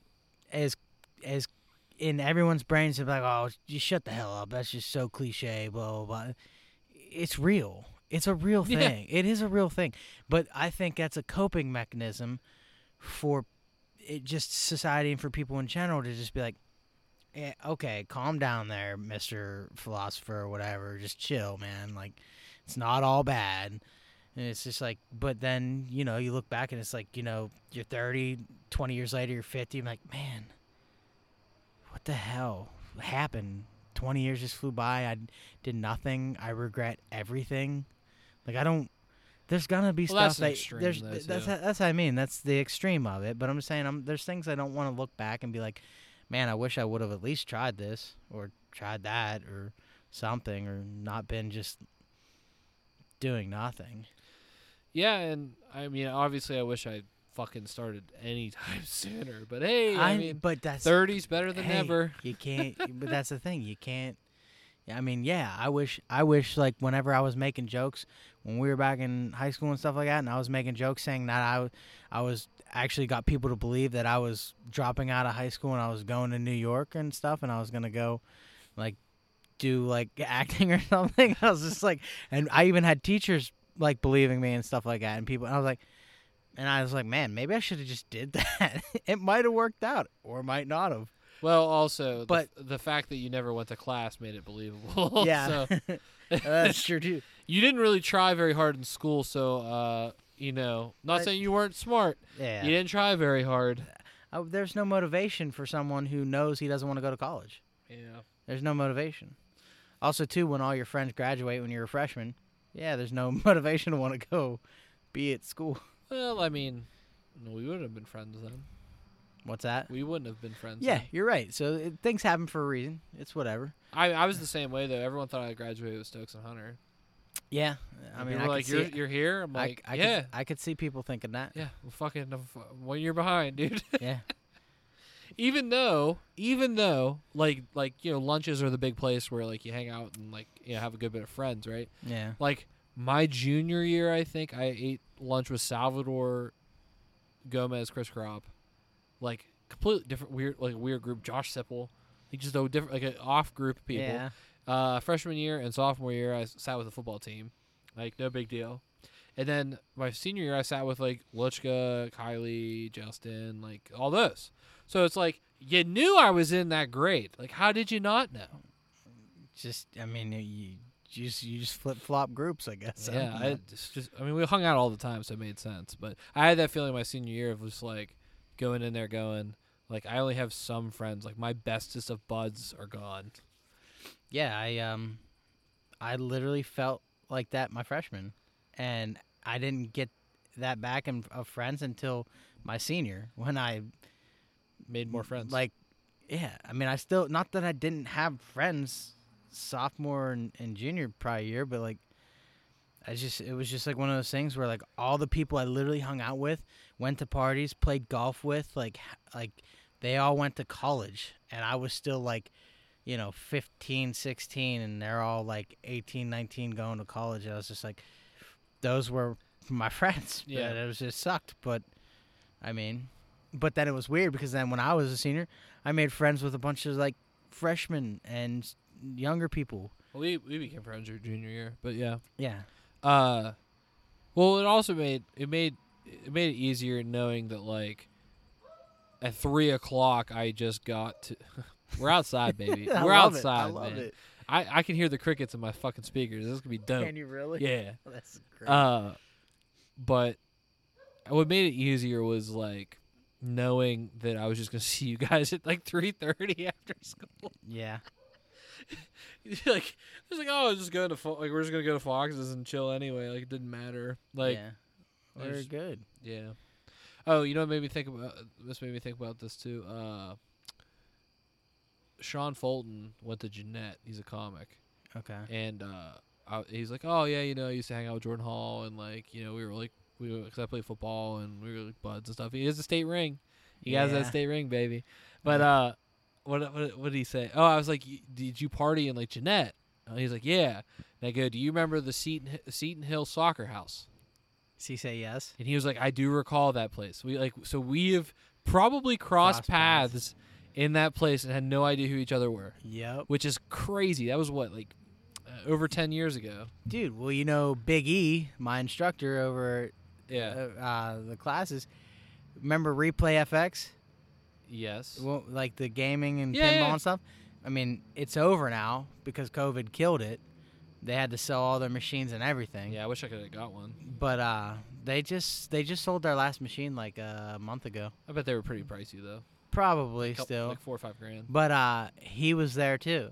as as in everyone's brains, they're like, "Oh, you shut the hell up. That's just so cliche." Blah blah blah. It's real. It's a real Yeah. thing. It is a real thing. But I think that's a coping mechanism for it just society and for people in general to just be like, eh, okay, calm down there, Mister Philosopher or whatever. Just chill, man. Like, it's not all bad. And it's just like, but then, you know, you look back and it's like, you know, you're 30, 20 years later, you're 50. I'm like, man, what the hell happened? 20 years just flew by. I did nothing. I regret everything. Like, I don't, there's gonna be Well, stuff an that, extreme, there's, though, that's, too. that's what I mean. That's the extreme of it. But I'm saying, I'm, there's things I don't want to look back and be like, man, I wish I would have at least tried this or tried that or something or not been just doing nothing. yeah and i mean obviously i wish i fucking started anytime sooner but hey i, I mean but that's 30's better than hey, never You can't. but that's the thing. You can't. I mean, yeah. I wish. I wish like whenever I was making jokes when we were back in high school and stuff like that, and I was making jokes saying that I, I was actually got people to believe that I was dropping out of high school and I was going to New York and stuff, and I was gonna go, like, do like acting or something. I was just like, and I even had teachers like believing me and stuff like that, and people. And I was like. And I was like, man, maybe I should have just did that. it might have worked out, or might not have. Well also But- the, the fact that you never went to class made it believable Yeah, so that's true too. you didn't really try very hard in school, so uh, you know, not I- saying you weren't smart. Yeah, You didn't try very hard. Uh, there's no motivation for someone who knows he doesn't want to go to college. Yeah. There's no motivation. Also, too, when all your friends graduate when you're a freshman, yeah, there's no motivation to want to go be at school. Well, I mean, no, we wouldn't have been friends then. What's that? We wouldn't have been friends. Yeah, then. you're right. So it, things happen for a reason. It's whatever. I I was the same way though. Everyone thought I graduated with Stokes and Hunter. Yeah, I mean, I like you're it. you're here. I'm like, I yeah, could, I could see people thinking that. yeah. Well, fucking one year behind, dude. yeah, even though, even though, like like you know, lunches are the big place where like you hang out and like you know have a good bit of friends, right? yeah. like my junior year, I think I ate lunch with Salvador Gomez, Chris Crop, like completely different, weird, like weird group. Josh Sipple, like just a different, like an off group of people. Yeah. Uh, freshman year and sophomore year, I sat with the football team, like no big deal. And then my senior year, I sat with like Luchka, Kylie, Justin, like all those. So it's like you knew I was in that grade. Like, how did you not know? Just, I mean, you, you just you just flip flop groups, I guess. Yeah, I just I mean we hung out all the time, so it made sense. But I had that feeling my senior year of just like going in there, going like I only have some friends. Like my bestest of buds are gone. yeah, I um, I literally felt like that my freshman, and I didn't get that back in, of friends until my senior when I Made more friends. Like, yeah, I mean, I still not that I didn't have friends sophomore and, and junior prior year, but like, I just it was just like one of those things where like all the people I literally hung out with, went to parties, played golf with, like like they all went to college, and I was still like, you know, 15, 16, and they're all like 18, 19 going to college. And I was just like, those were my friends. Yeah. it was just sucked, but I mean, but then it was weird because then when I was a senior, I made friends with a bunch of like freshmen and younger people. Well, we we became friends your junior year, but yeah. Yeah. Uh, well, it also made it made it made it easier knowing that like at three o'clock I just got to. We're outside, baby. I We're love it. outside, I love man. it. I I can hear the crickets in my fucking speakers. This is gonna be dope. Can you really? Yeah. That's great. Uh, but what made it easier was like knowing that I was just gonna see you guys at like three thirty after school. yeah. like it's like oh, just going to Fo- like we're just gonna go to Fox's and chill anyway. Like it didn't matter. Like yeah. Very just- good. yeah. Oh, you know what made me think about this made me think about this too. Uh, Sean Fulton went to Jeannette. He's a comic. Okay. and uh, I, he's like, "Oh yeah, you know, I used to hang out with Jordan Hall, and like, you know, we were like, we were, cause I played football, and we were like buds and stuff. He has a state ring. He has that Yeah. state ring, baby. But uh, what what what did he say? Oh, I was like, did you party in like Jeannette? And he's like, yeah. And I go, do you remember the Seton Seton Hill Soccer House? Does he say yes? And he was like, I do recall that place. We like, so we have probably crossed paths. paths in that place and had no idea who each other were, Yep. which is crazy. That was what like uh, over ten years ago. Dude, well, you know, Big E, my instructor over Yeah. uh, uh, the classes, remember Replay FX? Yes. Well, like the gaming and Yeah, pinball yeah. and stuff. I mean, it's over now because COVID killed it. They had to sell all their machines and everything. Yeah, I wish I could have got one. But uh, they just they just sold their last machine like a month ago. I bet they were pretty pricey though. Probably Couple- still. like four or five grand. But uh, he was there too,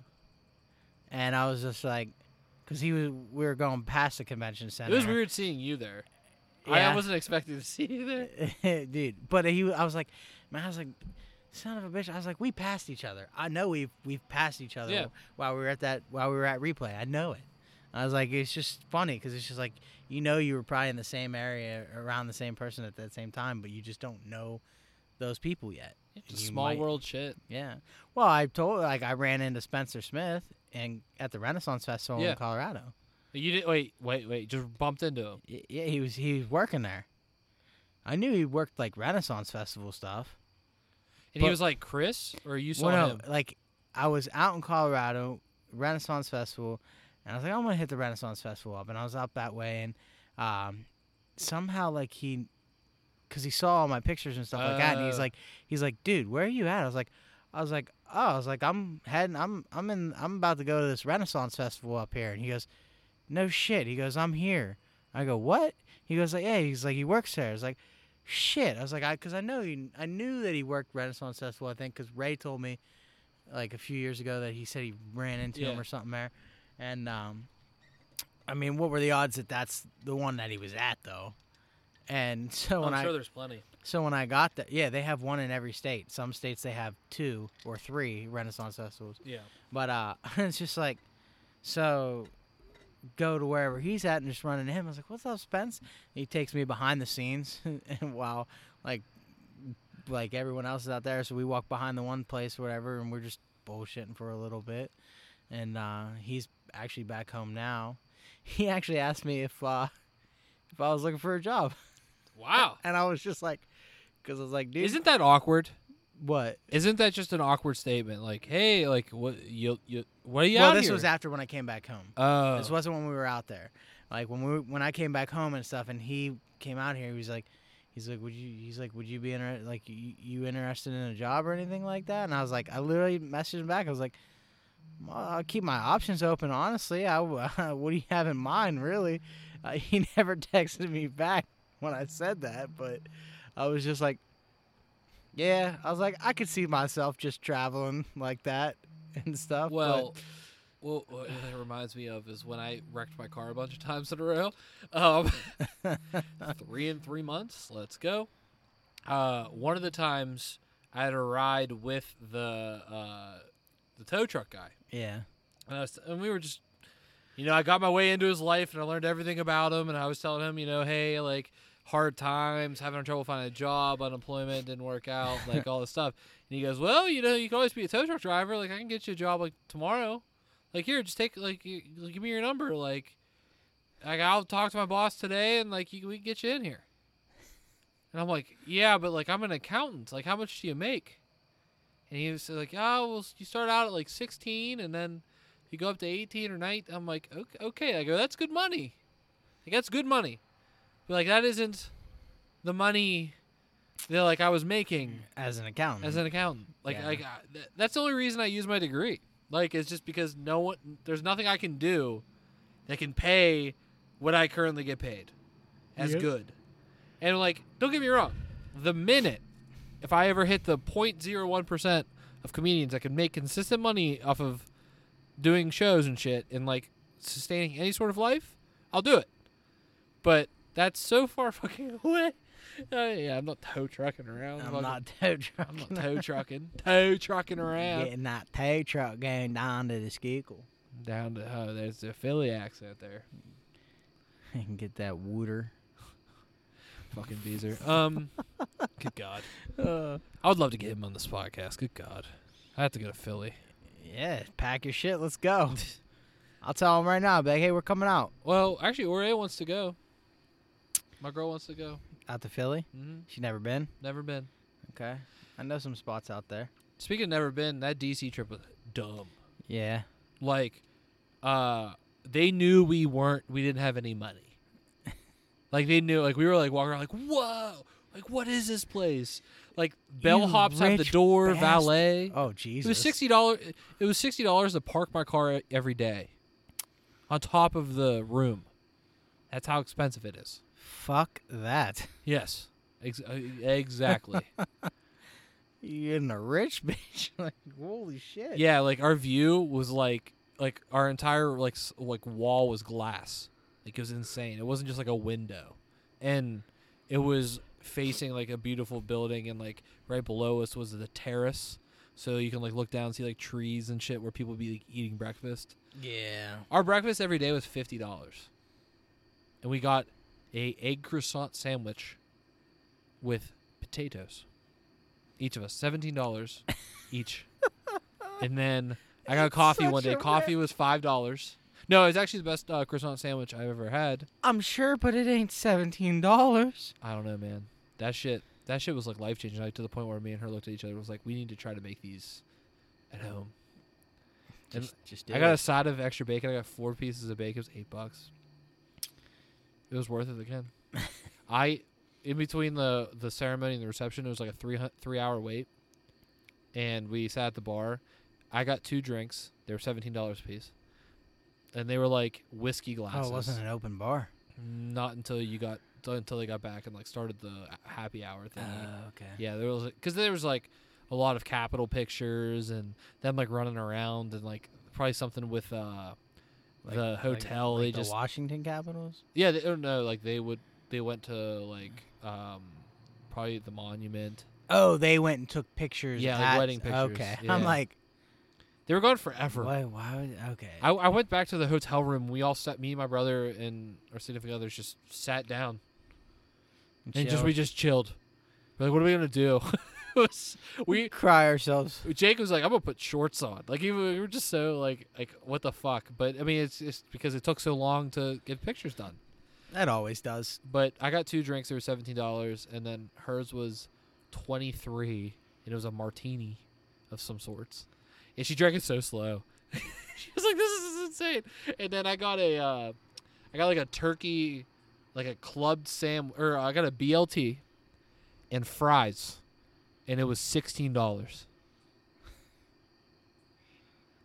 and I was just like, because he was we were going past the convention center. It was weird seeing you there. I wasn't expecting to see you there. dude. But he, I was like, man, I was like, son of a bitch. I was like, we passed each other. I know we've we've passed each other Yeah. while we were at that while we were at replay. I know it. I was like, it's just funny because it's just like you know you were probably in the same area around the same person at that same time, but you just don't know those people yet. You small might- world shit. Yeah. Well, I told like I ran into Spencer Smith and at the Renaissance Festival Yeah. in Colorado. You didn't wait, wait, wait. Just bumped into him. Yeah, he was he was working there. I knew he worked like Renaissance Festival stuff. And he was like, Chris, or you saw Well, no, him? like I was out in Colorado, Renaissance Festival, and I was like, I'm gonna hit the Renaissance Festival up, and I was up that way, and um, somehow like he, cause he saw all my pictures and stuff like that, and he's Oh. like, he's like, dude, where are you at? I was like, I was like, oh, I was like, I'm heading, I'm, I'm in, I'm about to go to this Renaissance Festival up here, and he goes, no shit, he goes, I'm here. I go, what? He goes like, yeah, he's like, he works there. I was like, shit. I was like, I, cause I know he, I knew that he worked Renaissance Festival. I think, cause Ray told me, like a few years ago, that he said he ran into him or something there, and um, I mean, what were the odds that that's the one that he was at though? And so when I'm I sure there's plenty. so when I got that, yeah, they have one in every state. Some states they have two or three Renaissance festivals. Yeah. But uh, it's just like, so go to wherever he's at and just run into him. I was like, "What's up, Spence?" he takes me behind the scenes, and while like like everyone else is out there, so we walk behind the one place, or whatever, and we're just bullshitting for a little bit. And uh, he's actually back home now. He actually asked me if uh, if I was looking for a job, Wow. and I was just like, because I was like, dude, Isn't that awkward? What? Isn't that just an awkward statement? Like, hey, like, what you you what are you well, this here? was after when I came back home. Oh. This wasn't when we were out there. Like when we when I came back home and stuff, and he came out here, he was like, he's like, would you? He's like, would you be inter- like you, you interested in a job or anything like that? And I was like, I literally messaged him back. I was like, I'll keep my options open. Honestly, I what do you have in mind, really? Uh, he never texted me back when I said that, but I was just like, yeah, I was like, I could see myself just traveling like that and stuff. but- Well, well, what that reminds me of is when I wrecked my car a bunch of times in a row. Um, three in three months. Let's go. Uh, one of the times I had a ride with the uh, the tow truck guy, yeah, and, I was, and we were just, you know, I got my way into his life and I learned everything about him, and I was telling him, you know, hey, like hard times, having trouble finding a job, unemployment didn't work out, like all this stuff. And he goes, well, you know, you can always be a tow truck driver. Like I can get you a job like tomorrow. Like here, just take like you, give me your number. Like, like I'll talk to my boss today, and like you, we can get you in here. And I'm like, yeah, but like I'm an accountant. Like, how much do you make? And he was like, oh, well, you start out at like 16, and then you go up to 18 or 19. I'm like, okay, okay. I go, that's good money. Like that's good money. But like that isn't the money that like I was making as an accountant. as an accountant. Like, Yeah. like I, th- that's the only reason I use my degree. Like, it's just because no one, there's nothing I can do that can pay what I currently get paid as Yep. good. And like, don't get me wrong, the minute if I ever hit the 0.01 percent of comedians that can make consistent money off of doing shows and shit and like sustaining any sort of life, I'll do it. But that's so far fucking away. Uh, yeah, I'm not tow trucking around. I'm fucking- not tow trucking. I'm not tow trucking. tow trucking around. Getting that tow truck going down to the Schuylkill. Down to oh, there's the Philly accent there. and get that wooter. Fucking Beezer. Um, good God. Uh, I would love to get him on this podcast. Good God. I have to go to Philly. yeah, pack your shit. Let's go. I'll tell him right now. Be like, hey, we're coming out. Well, actually, Ore wants to go. My girl wants to go. Out to Philly. hmm She never been. Never been. Okay. I know some spots out there. Speaking of never been, that DC trip was dumb. Yeah. Like, uh, they knew we weren't. We didn't have any money. like they knew. Like we were like walking around. Like whoa. Like what is this place? Like bellhops have the door, bastard. valet. Oh Jesus. It was sixty dollars. It was sixty dollars to park my car every day, on top of the room. That's how expensive it is. Fuck that. Yes, ex- uh, exactly. You in a rich bitch? like holy shit. yeah, like our view was like like our entire like s- like wall was glass. Like it was insane. It wasn't just like a window, and it was facing like a beautiful building, and like right below us was the terrace. So you can like look down and see like trees and shit where people be like eating breakfast. Yeah. Our breakfast every day was fifty dollars, and we got a egg croissant sandwich with potatoes. Each of us seventeen dollars each, and then I got It's coffee one day. a Coffee was five dollars. No, it was actually the best uh, croissant sandwich I've ever had. I'm sure, but it ain't seventeen dollars. I don't know, man. That shit, that shit was like life changing. Like to the point where me and her looked at each other. and was like, we need to try to make these at home. And Just, I got a side of extra bacon. I got four pieces of bacon. It was eight bucks. It was worth it again. I, in between the the ceremony and the reception, it was like a three three hour wait, and we sat at the bar. I got two drinks. They were seventeen dollars a piece, and they were like whiskey Oh, glasses. it wasn't an open bar. Not until you got until they got back and like started the happy hour thing. Oh, okay. Yeah, there was because there was like a lot of capital pictures and them like running around and like probably something with uh Like- the hotel. like they the just Washington Capitals. yeah they don't know like they would they went to like um probably the monument. Oh, they went and took pictures. Yeah, like wedding pictures, Okay, yeah. I'm like, They were gone forever. why? Why? Would, okay. I, I went back to the hotel room. We all sat. Me, and my brother, and our significant others just sat down and just we just chilled. We're like, what are we gonna do? Was- we cry ourselves. Jake was like, "I'm gonna put shorts on." Like, he, we were just so like, like, what the fuck? But I mean, it's just because it took so long to get pictures done. That always does. But I got two drinks. They were seventeen dollars, and then hers was twenty three, and it was a martini of some sorts. And she drank it so slow. she was like, "This is insane." And then I got a, uh, I got like a turkey, like a clubbed sam, or I got a BLT, and fries, and it was sixteen dollars.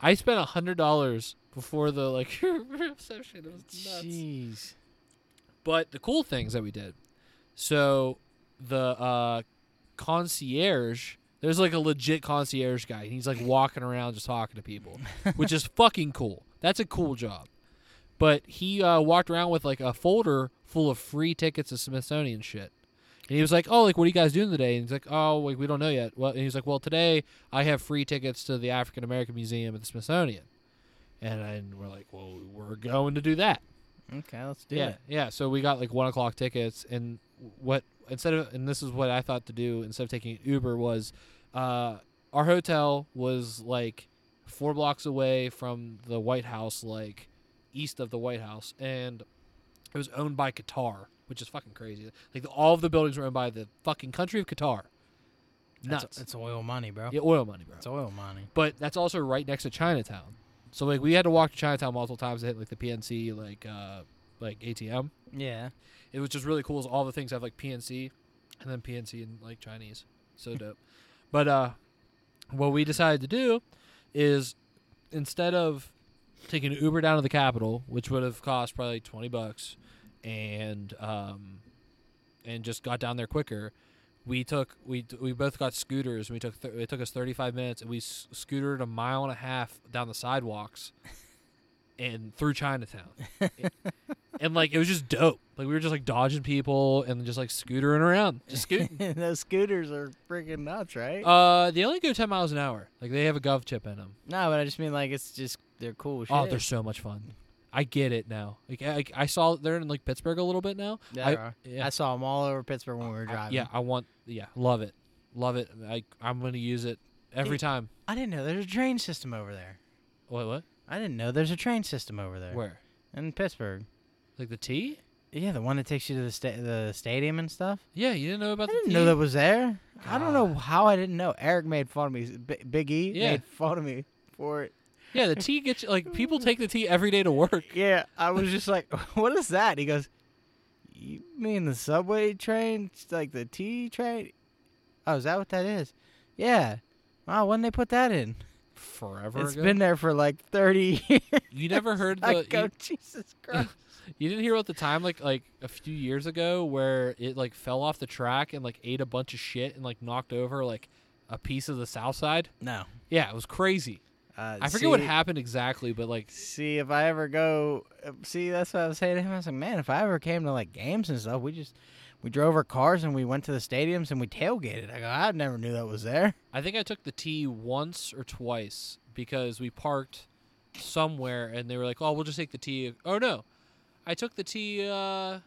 I spent a hundred dollars before the like reception. It was nuts. Jeez. But the cool things that we did, so the uh, concierge, there's like a legit concierge guy. and He's like walking around just talking to people, which is fucking cool. That's a cool job. But he uh, walked around with like a folder full of free tickets to Smithsonian shit. And he was like, "Oh, like what are you guys doing today?" And he's like, "Oh, like we don't know yet." Well, and he's like, "Well, today I have free tickets to the African American Museum at the Smithsonian." And, and we're like, "Well, we're going to do that." Okay, let's do yeah, it. yeah. So we got like one o'clock tickets, and what instead of and this is what I thought to do instead of taking Uber was, uh, our hotel was like four blocks away from the White House, like east of the White House, and it was owned by Qatar, which is fucking crazy. Like the, all of the buildings were owned by the fucking country of Qatar. Nuts. It's, it's oil money, bro. yeah, oil money, bro. It's oil money. But that's also right next to Chinatown. So like we had to walk to Chinatown multiple times to hit like the PNC like uh like ATM. Yeah. It was just really cool. Is all the things have like PNC, and then PNC in like Chinese. So dope. but uh, what we decided to do is instead of taking an Uber down to the Capitol, which would have cost probably twenty bucks, and um, and just got down there quicker. We took we we both got scooters. And we took th- it took us thirty five minutes, and we s- scootered a mile and a half down the sidewalks, and through Chinatown and like it was just dope. Like we were just like dodging people and just like scootering around, just scooting. Those scooters are freaking nuts, right? uh, they only go ten miles an hour. Like they have a gov chip in them. no, but I just mean like it's just they're cool. Oh, they're so much fun. I get it now. Like I, I saw they're in like Pittsburgh a little bit now. They I, yeah, I saw them all over Pittsburgh when we were I- driving. yeah. I want. Yeah, love it, love it. I I'm gonna use it every time. I didn't know there's a train system over there. What what? I didn't know there's a train system over there. Where? In Pittsburgh. Like the T? Yeah, the one that takes you to the sta- the stadium and stuff. Yeah, you didn't know about. I didn't T? know that was there. I don't know ah. how I didn't know. Eric made fun of me. B- Big E Yeah. made fun of me for it. Yeah, the T gets you, like people take the T every day to work. Yeah, I was just like, "What is that?" He goes, "You mean the subway train, like the T train?" Oh, is that what that is? Yeah. Wow, when they put that in? Forever It's ago. been there for like thirty years. you never heard the I you- Jesus Christ. You didn't hear about the time like like a few years ago where it like fell off the track and like ate a bunch of shit and like knocked over like a piece of the south side? No. Yeah, it was crazy. Uh, I forget what happened exactly, but like See, if I ever go, uh, see, that's what I was saying to him. I was like, man, if I ever came to like games and stuff, we just we drove our cars and we went to the stadiums and we tailgated. I go, I never knew that was there. I think I took the T once or twice because we parked somewhere and they were like, "Oh, we'll just take the T." Oh no. I took the T uh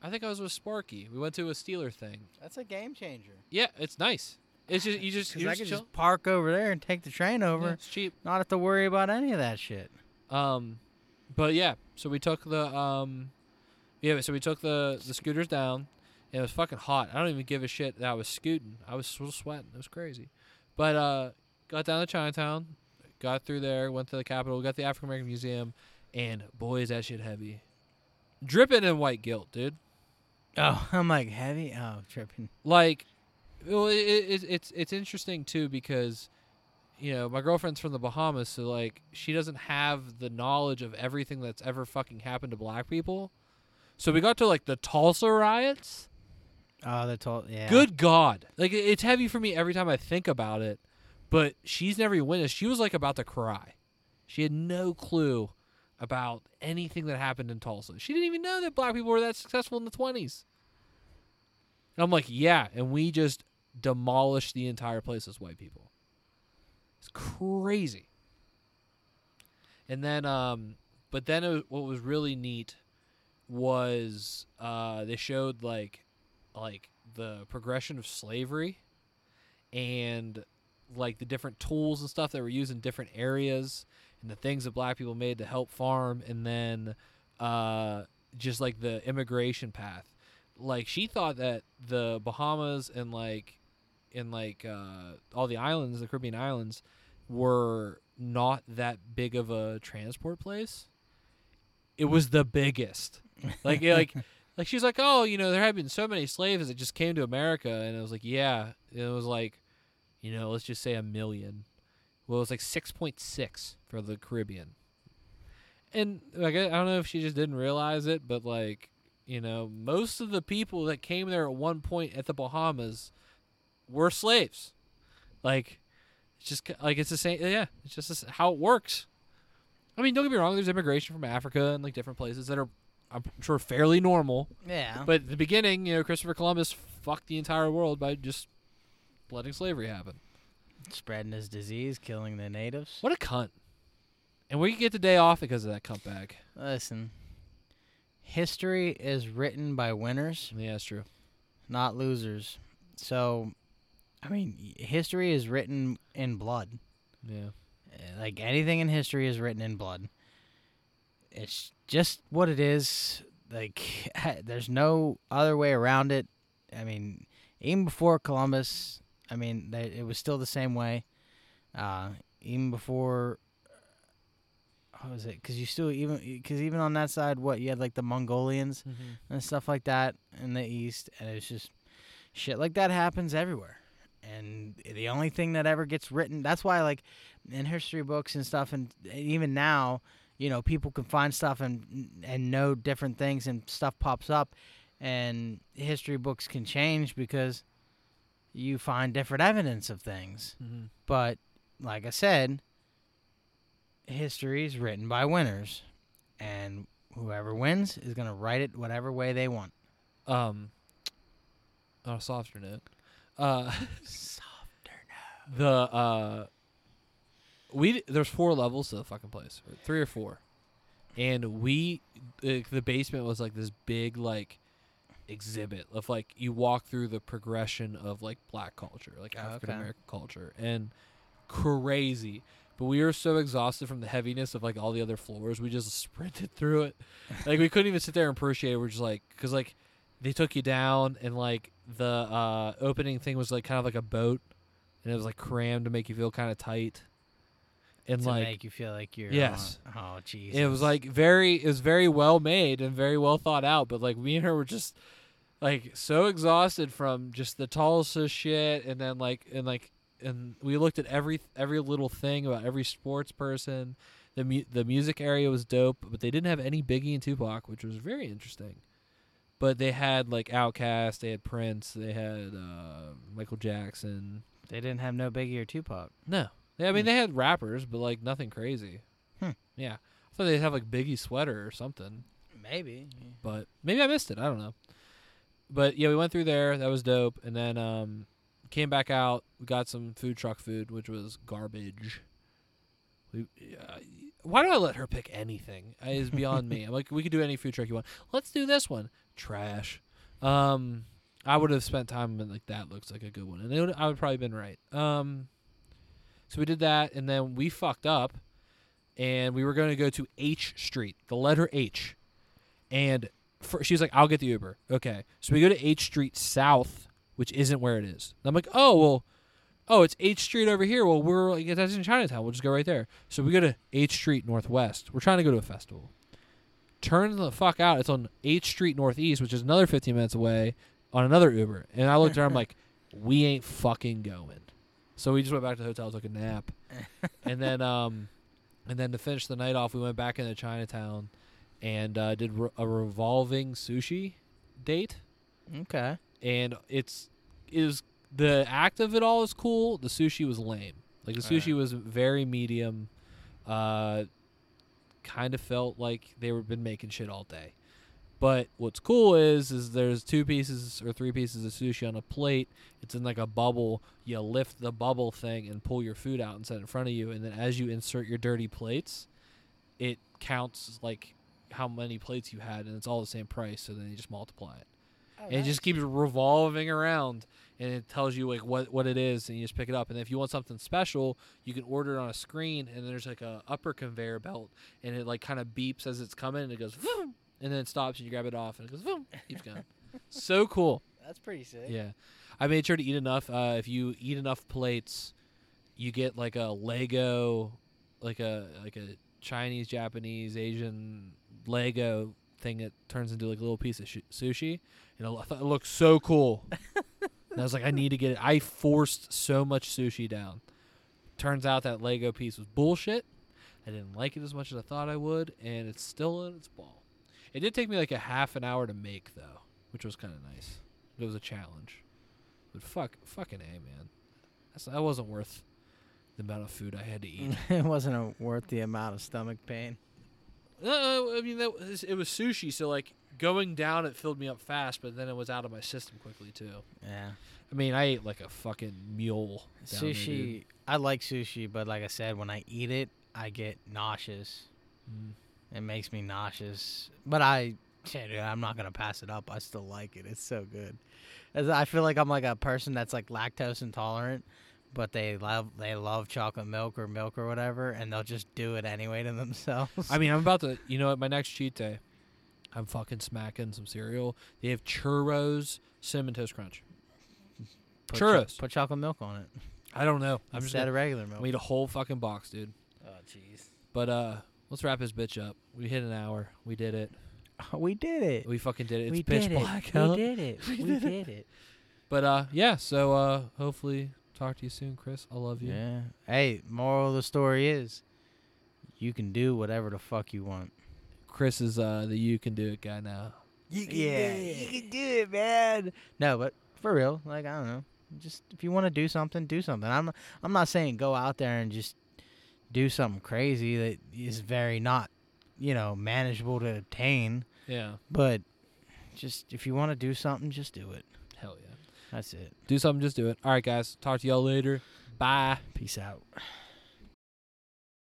I think I was with Sparky. We went to a Steeler thing. That's a game changer. Yeah, it's nice. It's just you just you I just could chill. just park over there and take the train Yeah, over, it's cheap. not have to worry about any of that shit. Um, but yeah, so we took the um, yeah, so we took the the scooters down. It was fucking hot. I don't even give a shit that I was scooting. I was sweating. It was crazy. But uh, got down to Chinatown, got through there, went to the Capitol, got the African American Museum, and boy is that shit heavy, dripping in white guilt, dude. Oh, I'm like heavy. Oh, tripping. Like, well, it, it, it's it's interesting too because, you know, my girlfriend's from the Bahamas, so like she doesn't have the knowledge of everything that's ever fucking happened to black people. So we got to like the Tulsa riots. Ah, oh, that's all. Yeah. Good God, like it's heavy for me every time I think about it. But she's never even witnessed. She was like about to cry. She had no clue about anything that happened in Tulsa. She didn't even know that black people were that successful in the twenties. And I'm like, yeah, and we just demolished the entire place as white people. It's crazy. And then, um, but then was- what was really neat was uh, they showed like, like the progression of slavery, and like the different tools and stuff that were used in different areas, and the things that black people made to help farm, and then uh, just like the immigration path. Like she thought that the Bahamas and like in like uh, all the islands, the Caribbean islands, were not that big of a transport place. it was the biggest. Like it- like like she's like, oh, you know, there have been so many slaves that just came to America, and I was like, yeah, it was like, you know, let's just say a million. Well, it was like six point six for the Caribbean, and like I don't know if she just didn't realize it, but like, you know, most of the people that came there at one point at the Bahamas were slaves. Like, it's just like it's the same. Yeah, it's just how it works. I mean, don't get me wrong. There's immigration from Africa and like different places that are, I'm sure, fairly normal. Yeah. But at the beginning, you know, Christopher Columbus fucked the entire world by just letting slavery happen. spreading his disease, killing the natives. What a cunt. And we get the day off because of that cunt bag. Listen, history is written by winners, Yeah, that's true. not losers. So, I mean, history is written in blood. Yeah. Uh, Like anything in history is written in blood. It's just what it is. Like, there's no other way around it. I mean, even before Columbus, I mean, they, it was still the same way. Uh, even before, what was it? Because you still even because even on that side, what you had like the Mongolians and stuff like that in the east, and it's just shit like that happens everywhere. And the only thing that ever gets written, that's why like in history books and stuff, and even now, you know, people can find stuff and and know different things, and stuff pops up, and history books can change because you find different evidence of things. Mm-hmm. But like I said, history is written by winners, and whoever wins is gonna write it whatever way they want. Um, on a softer note, uh, Softer now. the uh, we there's four levels to the fucking place, or three or four, and we the, the basement was like this big like exhibit of like you walk through the progression of like black culture, like Oh, African okay. American culture, and crazy. But we were so exhausted from the heaviness of like all the other floors, we just sprinted through it. like we couldn't even sit there and appreciate it. We're just like, because like they took you down, and like the uh, opening thing was like kind of like a boat, and it was like crammed to make you feel kind of tight. And to like make you feel like you're Yes. on- oh jeez it was like very it was very well made and very well thought out but like me and her were just like so exhausted from just the Tulsa shit and then like and like and we looked at every every little thing about every sports person the mu- the music area was dope but they didn't have any Biggie and Tupac which was very interesting but they had like Outkast they had Prince they had uh, Michael Jackson they didn't have no Biggie or Tupac. no I mean Hmm. they had rappers but like nothing crazy Hmm. yeah I thought they'd have like Biggie sweater or something Maybe. but maybe I missed it. I don't know. But yeah, we went through there. That was dope. And then um, came back out. We got some food truck food, which was garbage. We, uh, why do I let her pick anything? It's beyond me. I'm like, we could do any food truck you want. Let's do this one. Trash. Um, I would have spent time and like that looks like a good one, and would, I would probably been right. Um, so we did that, and then we fucked up, and we were going to go to H Street, the letter H, and for, she was like, "I'll get the Uber." Okay, so we go to H Street South, which isn't where it is. And I'm like, "Oh well, oh it's H Street over here. Well, we're like that's in Chinatown. We'll just go right there." So we go to H Street Northwest. We're trying to go to a festival. Turn the fuck out. It's on H Street Northeast, which is another 15 minutes away, on another Uber. And I looked at her. I'm like, "We ain't fucking going." So we just went back to the hotel, took a nap, and then um, and then to finish the night off, we went back into Chinatown and uh, did re- a revolving sushi date. Okay. And it's is the act of it all is cool. The sushi was lame. Like the sushi Alright. was very medium. Uh, kind of felt like they were been making shit all day. But what's cool is is there's two pieces or three pieces of sushi on a plate. It's in like a bubble. You lift the bubble thing and pull your food out and set it in front of you, and then as you insert your dirty plates, it counts like how many plates you had, and it's all the same price. So then you just multiply it, oh, and it just keeps revolving around, and it tells you like what what it is, and you just pick it up. And if you want something special, you can order it on a screen, and there's like a upper conveyor belt, and it like kind of beeps as it's coming, and it goes, Vroom, and then it stops, and you grab it off, and it goes, Vroom, keeps going. so cool. That's pretty sick. Yeah, I made sure to eat enough. Uh, if you eat enough plates, you get like a Lego, like a like a Chinese, Japanese, Asian Lego thing that turns into like a little piece of sh- sushi. You know, it looks so cool. and I was like, I need to get it. I forced so much sushi down. Turns out that Lego piece was bullshit. I didn't like it as much as I thought I would, and it's still in its ball. It did take me like a half an hour to make though, which was kind of nice. It was a challenge. But fuck, fucking a man, That's, that wasn't worth the amount of food I had to eat. it wasn't a, worth the amount of stomach pain. Uh, I mean, that was, it was sushi, so like going down, it filled me up fast, but then it was out of my system quickly too. Yeah. I mean, I ate like a fucking mule. down there. Sushi. I like sushi, but like I said, when I eat it, I get nauseous. Mm. It makes me nauseous. But I, shit, dude, I'm not gonna pass it up. I still like it. It's so good. As I feel like I'm like a person that's like lactose intolerant, but they love they love chocolate milk or milk or whatever, and they'll just do it anyway to themselves. I mean, I'm about to. You know, at my next cheat day, I'm fucking smacking some cereal. They have churros, cinnamon toast crunch. put cho- churros. put chocolate milk on it I don't know. I'm just instead gonna of regular milk. gonna eat a whole fucking box, dude. Oh jeez. But uh, let's wrap this bitch up. We hit an hour. We did it. we did it. We fucking did it. It's we pitch did black it. out. We did it. We We, did it. did it. But uh, yeah. So uh, hopefully talk to you soon, Chris. I love you. Yeah. Hey, moral of the story is, you can do whatever the fuck you want. Chris is uh the you can do it guy now. You can yeah, you can do it, man. No, but for real, like I don't know, just if you want to do something, do something. I'm I'm not saying go out there and just do something crazy that is very not, you know, manageable to obtain. Yeah. But just if you want to do something, just do it. Hell yeah. That's it. Do something. Just do it. All right, guys. Talk to y'all later. Bye. Peace out.